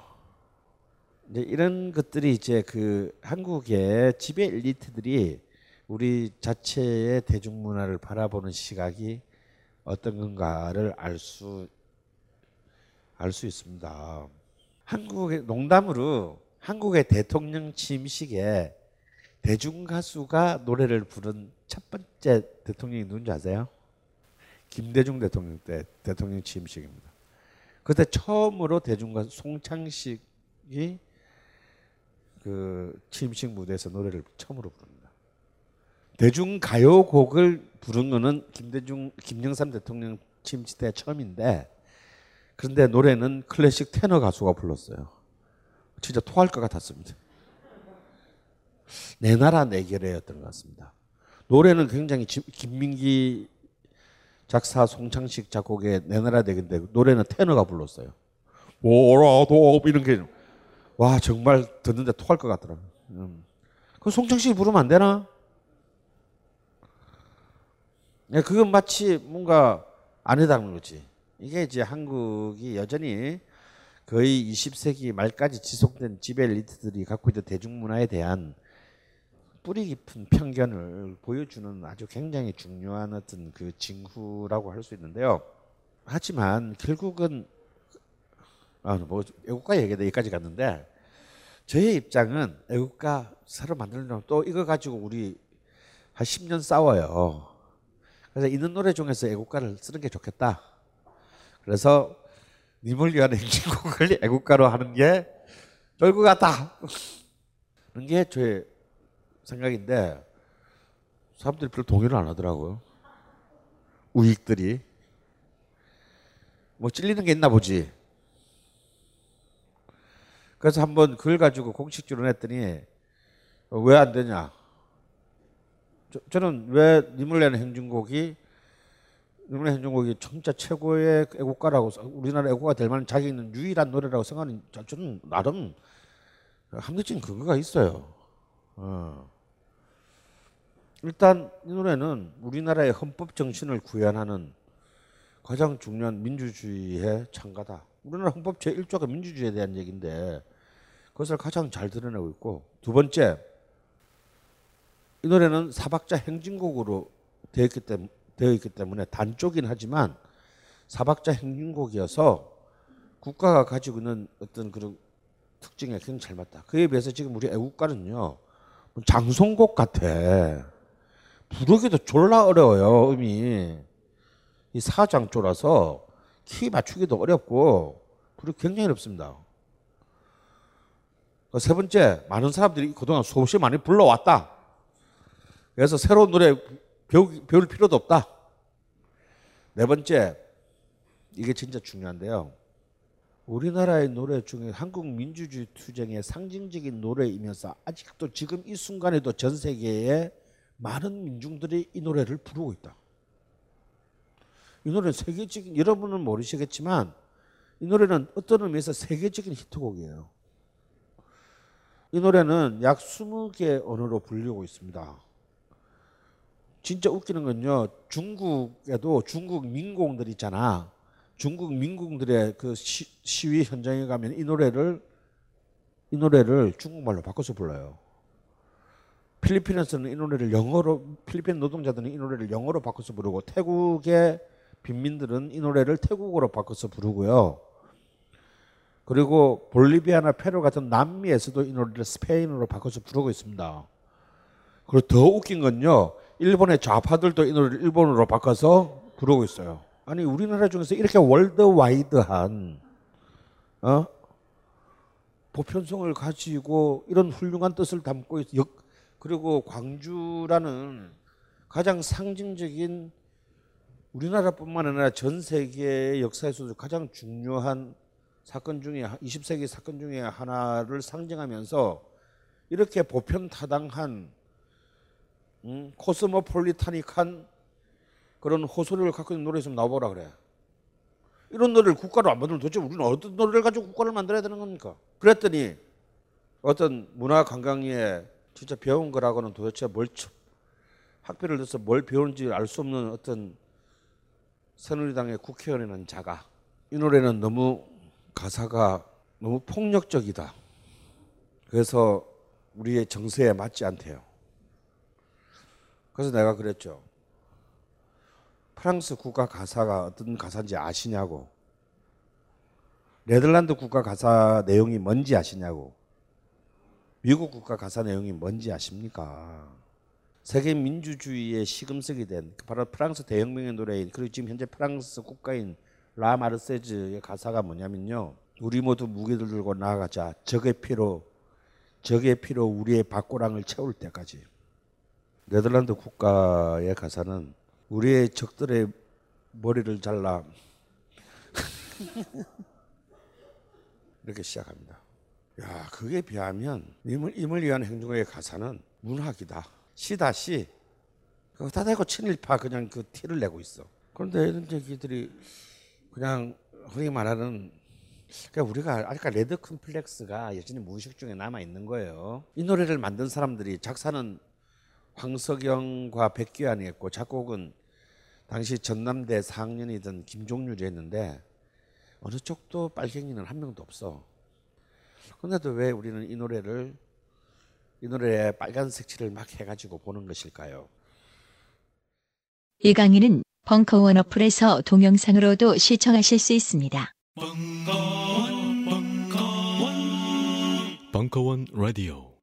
이제 이런 것들이 이제 그 한국의 지배 엘리트들이 우리 자체의 대중문화를 바라보는 시각이 어떤 건가를 알 수 알 수 있습니다. 한국의 농담으로 한국의 대통령 취임식에 대중 가수가 노래를 부른 첫 번째 대통령이 누군지 아세요? 김대중 대통령 때 대통령 취임식입니다. 그때 처음으로 대중 가수 송창식이 그 취임식 무대에서 노래를 처음으로 부릅니다. 대중 가요곡을 부른 거는 김대중 김영삼 대통령 취임식 때 처음인데 그런데 노래는 클래식 테너 가수가 불렀어요. 진짜 토할 것 같았습니다. 내 나라 내 결의였던 것 같습니다. 노래는 굉장히 김민기 작사 송창식 작곡의 내 나라 내인데 노래는 테너가 불렀어요. 뭐라도 이런 게 와 정말 듣는데 토할 것 같더라. 음. 그 송창식이 부르면 안 되나? 네, 그건 마치 뭔가 아니다는 거지. 이게 이제 한국이 여전히 거의 20세기 말까지 지속된 지배 엘리트들이 갖고 있던 대중문화에 대한 뿌리 깊은 편견을 보여주는 아주 굉장히 중요한 어떤 그 징후라고 할 수 있는데요. 하지만 결국은 아뭐 애국가 얘기도 여기까지 갔는데 저의 입장은 애국가 새로 만들려면 또 이거 가지고 우리 한 10년 싸워요. 그래서 있는 노래 중에서 애국가를 쓰는 게 좋겠다. 그래서 님을 위한 행진곡을 애국가로 하는 게 좋을 것 같다. 그런 게 저의 생각인데 사람들이 별로 동의를 안 하더라고요. 우익들이 뭐 찔리는 게 있나 보지. 그래서 한번 그걸 가지고 공식적으로 냈더니 왜 안 되냐. 저, 는왜 님을 내는 행진곡이 내는 행진곡이 진짜 최고의 애국가라고 우리나라 애국가 될 만한 자기 있는 유일한 노래라고 생각하는 저는 나름 합리적인 근거가 있어요. 어. 일단 이 노래는 우리나라의 헌법 정신을 구현하는 가장 중요한 민주주의의 창가다. 우리나라 헌법 제1조가 민주주의에 대한 얘기인데 그것을 가장 잘 드러내고 있고 두 번째 이 노래는 사박자 행진곡으로 되어 있기, 때문에, 되어 있기 때문에 단쪽이긴 하지만 사박자 행진곡이어서 국가가 가지고 있는 어떤 그런 특징에 굉장히 잘 맞다. 그에 비해서 지금 우리 애국가는요 장송곡 같아. 부르기도 졸라 어려워요 음이 이 사장조라서 키 맞추기도 어렵고 부르기 굉장히 어렵습니다. 세 번째 많은 사람들이 그동안 수없이 많이 불러왔다. 그래서 새로운 노래 배우, 배울 필요도 없다. 네 번째 이게 진짜 중요한데요. 우리나라의 노래 중에 한국 민주주의 투쟁의 상징적인 노래이면서 아직도 지금 이 순간에도 전 세계에 많은 민중들이 이 노래를 부르고 있다. 이 노래는 세계적인 여러분은 모르시겠지만 이 노래는 어떤 의미에서 세계적인 히트곡이에요. 이 노래는 약 20개 언어로 불리고 있습니다. 진짜 웃기는 건요. 중국에도 중국 민공들 있잖아. 중국 민공들의 그 시, 시위 현장에 가면 이 노래를 이 노래를 중국말로 바꿔서 불러요. 필리핀에서는 이 노래를 영어로 필리핀 노동자들은 이 노래를 영어로 바꿔서 부르고 태국의 빈민들은 이 노래를 태국어로 바꿔서 부르고요. 그리고 볼리비아나 페루 같은 남미에서도 이 노래를 스페인어로 바꿔서 부르고 있습니다. 그리고 더 웃긴 건요. 일본의 좌파들도 이 노래를 일본어로 바꿔서 부르고 있어요. 아니 우리나라 중에서 이렇게 월드와이드한 어? 보편성을 가지고 이런 훌륭한 뜻을 담고 있, 역, 그리고 광주라는 가장 상징적인 우리나라뿐만 아니라 전 세계의 역사에서도 가장 중요한 사건 중에 20세기 사건 중에 하나를 상징하면서 이렇게 보편타당한 음, 코스모폴리타닉한 그런 호소를 갖고 있는 노래 좀 나와보라 그래. 이런 노래를 국가로 안 만들면 도대체 우리는 어떤 노래를 가지고 국가를 만들어야 되는 겁니까? 그랬더니 어떤 문화관광위에 진짜 배운 거라고는 도대체 뭘 학비를 내서 뭘 배우는지 알 수 없는 어떤 새누리당의 국회의원이라는 자가 이 노래는 너무 가사가 너무 폭력적이다. 그래서 우리의 정서에 맞지 않대요. 그래서 내가 그랬죠. 프랑스 국가 가사가 어떤 가사인지 아시냐고. 네덜란드 국가 가사 내용이 뭔지 아시냐고. 미국 국가 가사 내용이 뭔지 아십니까? 세계 민주주의의 시금석이 된 바로 프랑스 대혁명의 노래인 그리고 지금 현재 프랑스 국가인 라 마르세즈의 가사가 뭐냐면요. 우리 모두 무기를 들고 나아가자. 적의 피로 적의 피로 우리의 박고랑을 채울 때까지. 네덜란드 국가의 가사는 우리의 적들의 머리를 잘라 이렇게 시작합니다. 야, 그게 비하면 임을, 임을 위한 행동의 가사는 문학이다. 시다 시. 그거 다 대고 친일파 그냥 그 티를 내고 있어. 그런데 이런 얘기들이 그냥 흔히 말하는 그러니까 우리가 아까 레드 컴플렉스가 여전히 무의식 중에 남아 있는 거예요. 이 노래를 만든 사람들이 작사는 황석영과 백규환이었고 작곡은 당시 전남대 4학년이던 김종률이었는데 어느 쪽도 빨갱이는 한 명도 없어. 그런데도 왜 우리는 이 노래를 이 노래에 빨간색 칠을 막 해가지고 보는 것일까요? 이 강의는 벙커원 어플에서 동영상으로도 시청하실 수 있습니다. 벙커원 라디오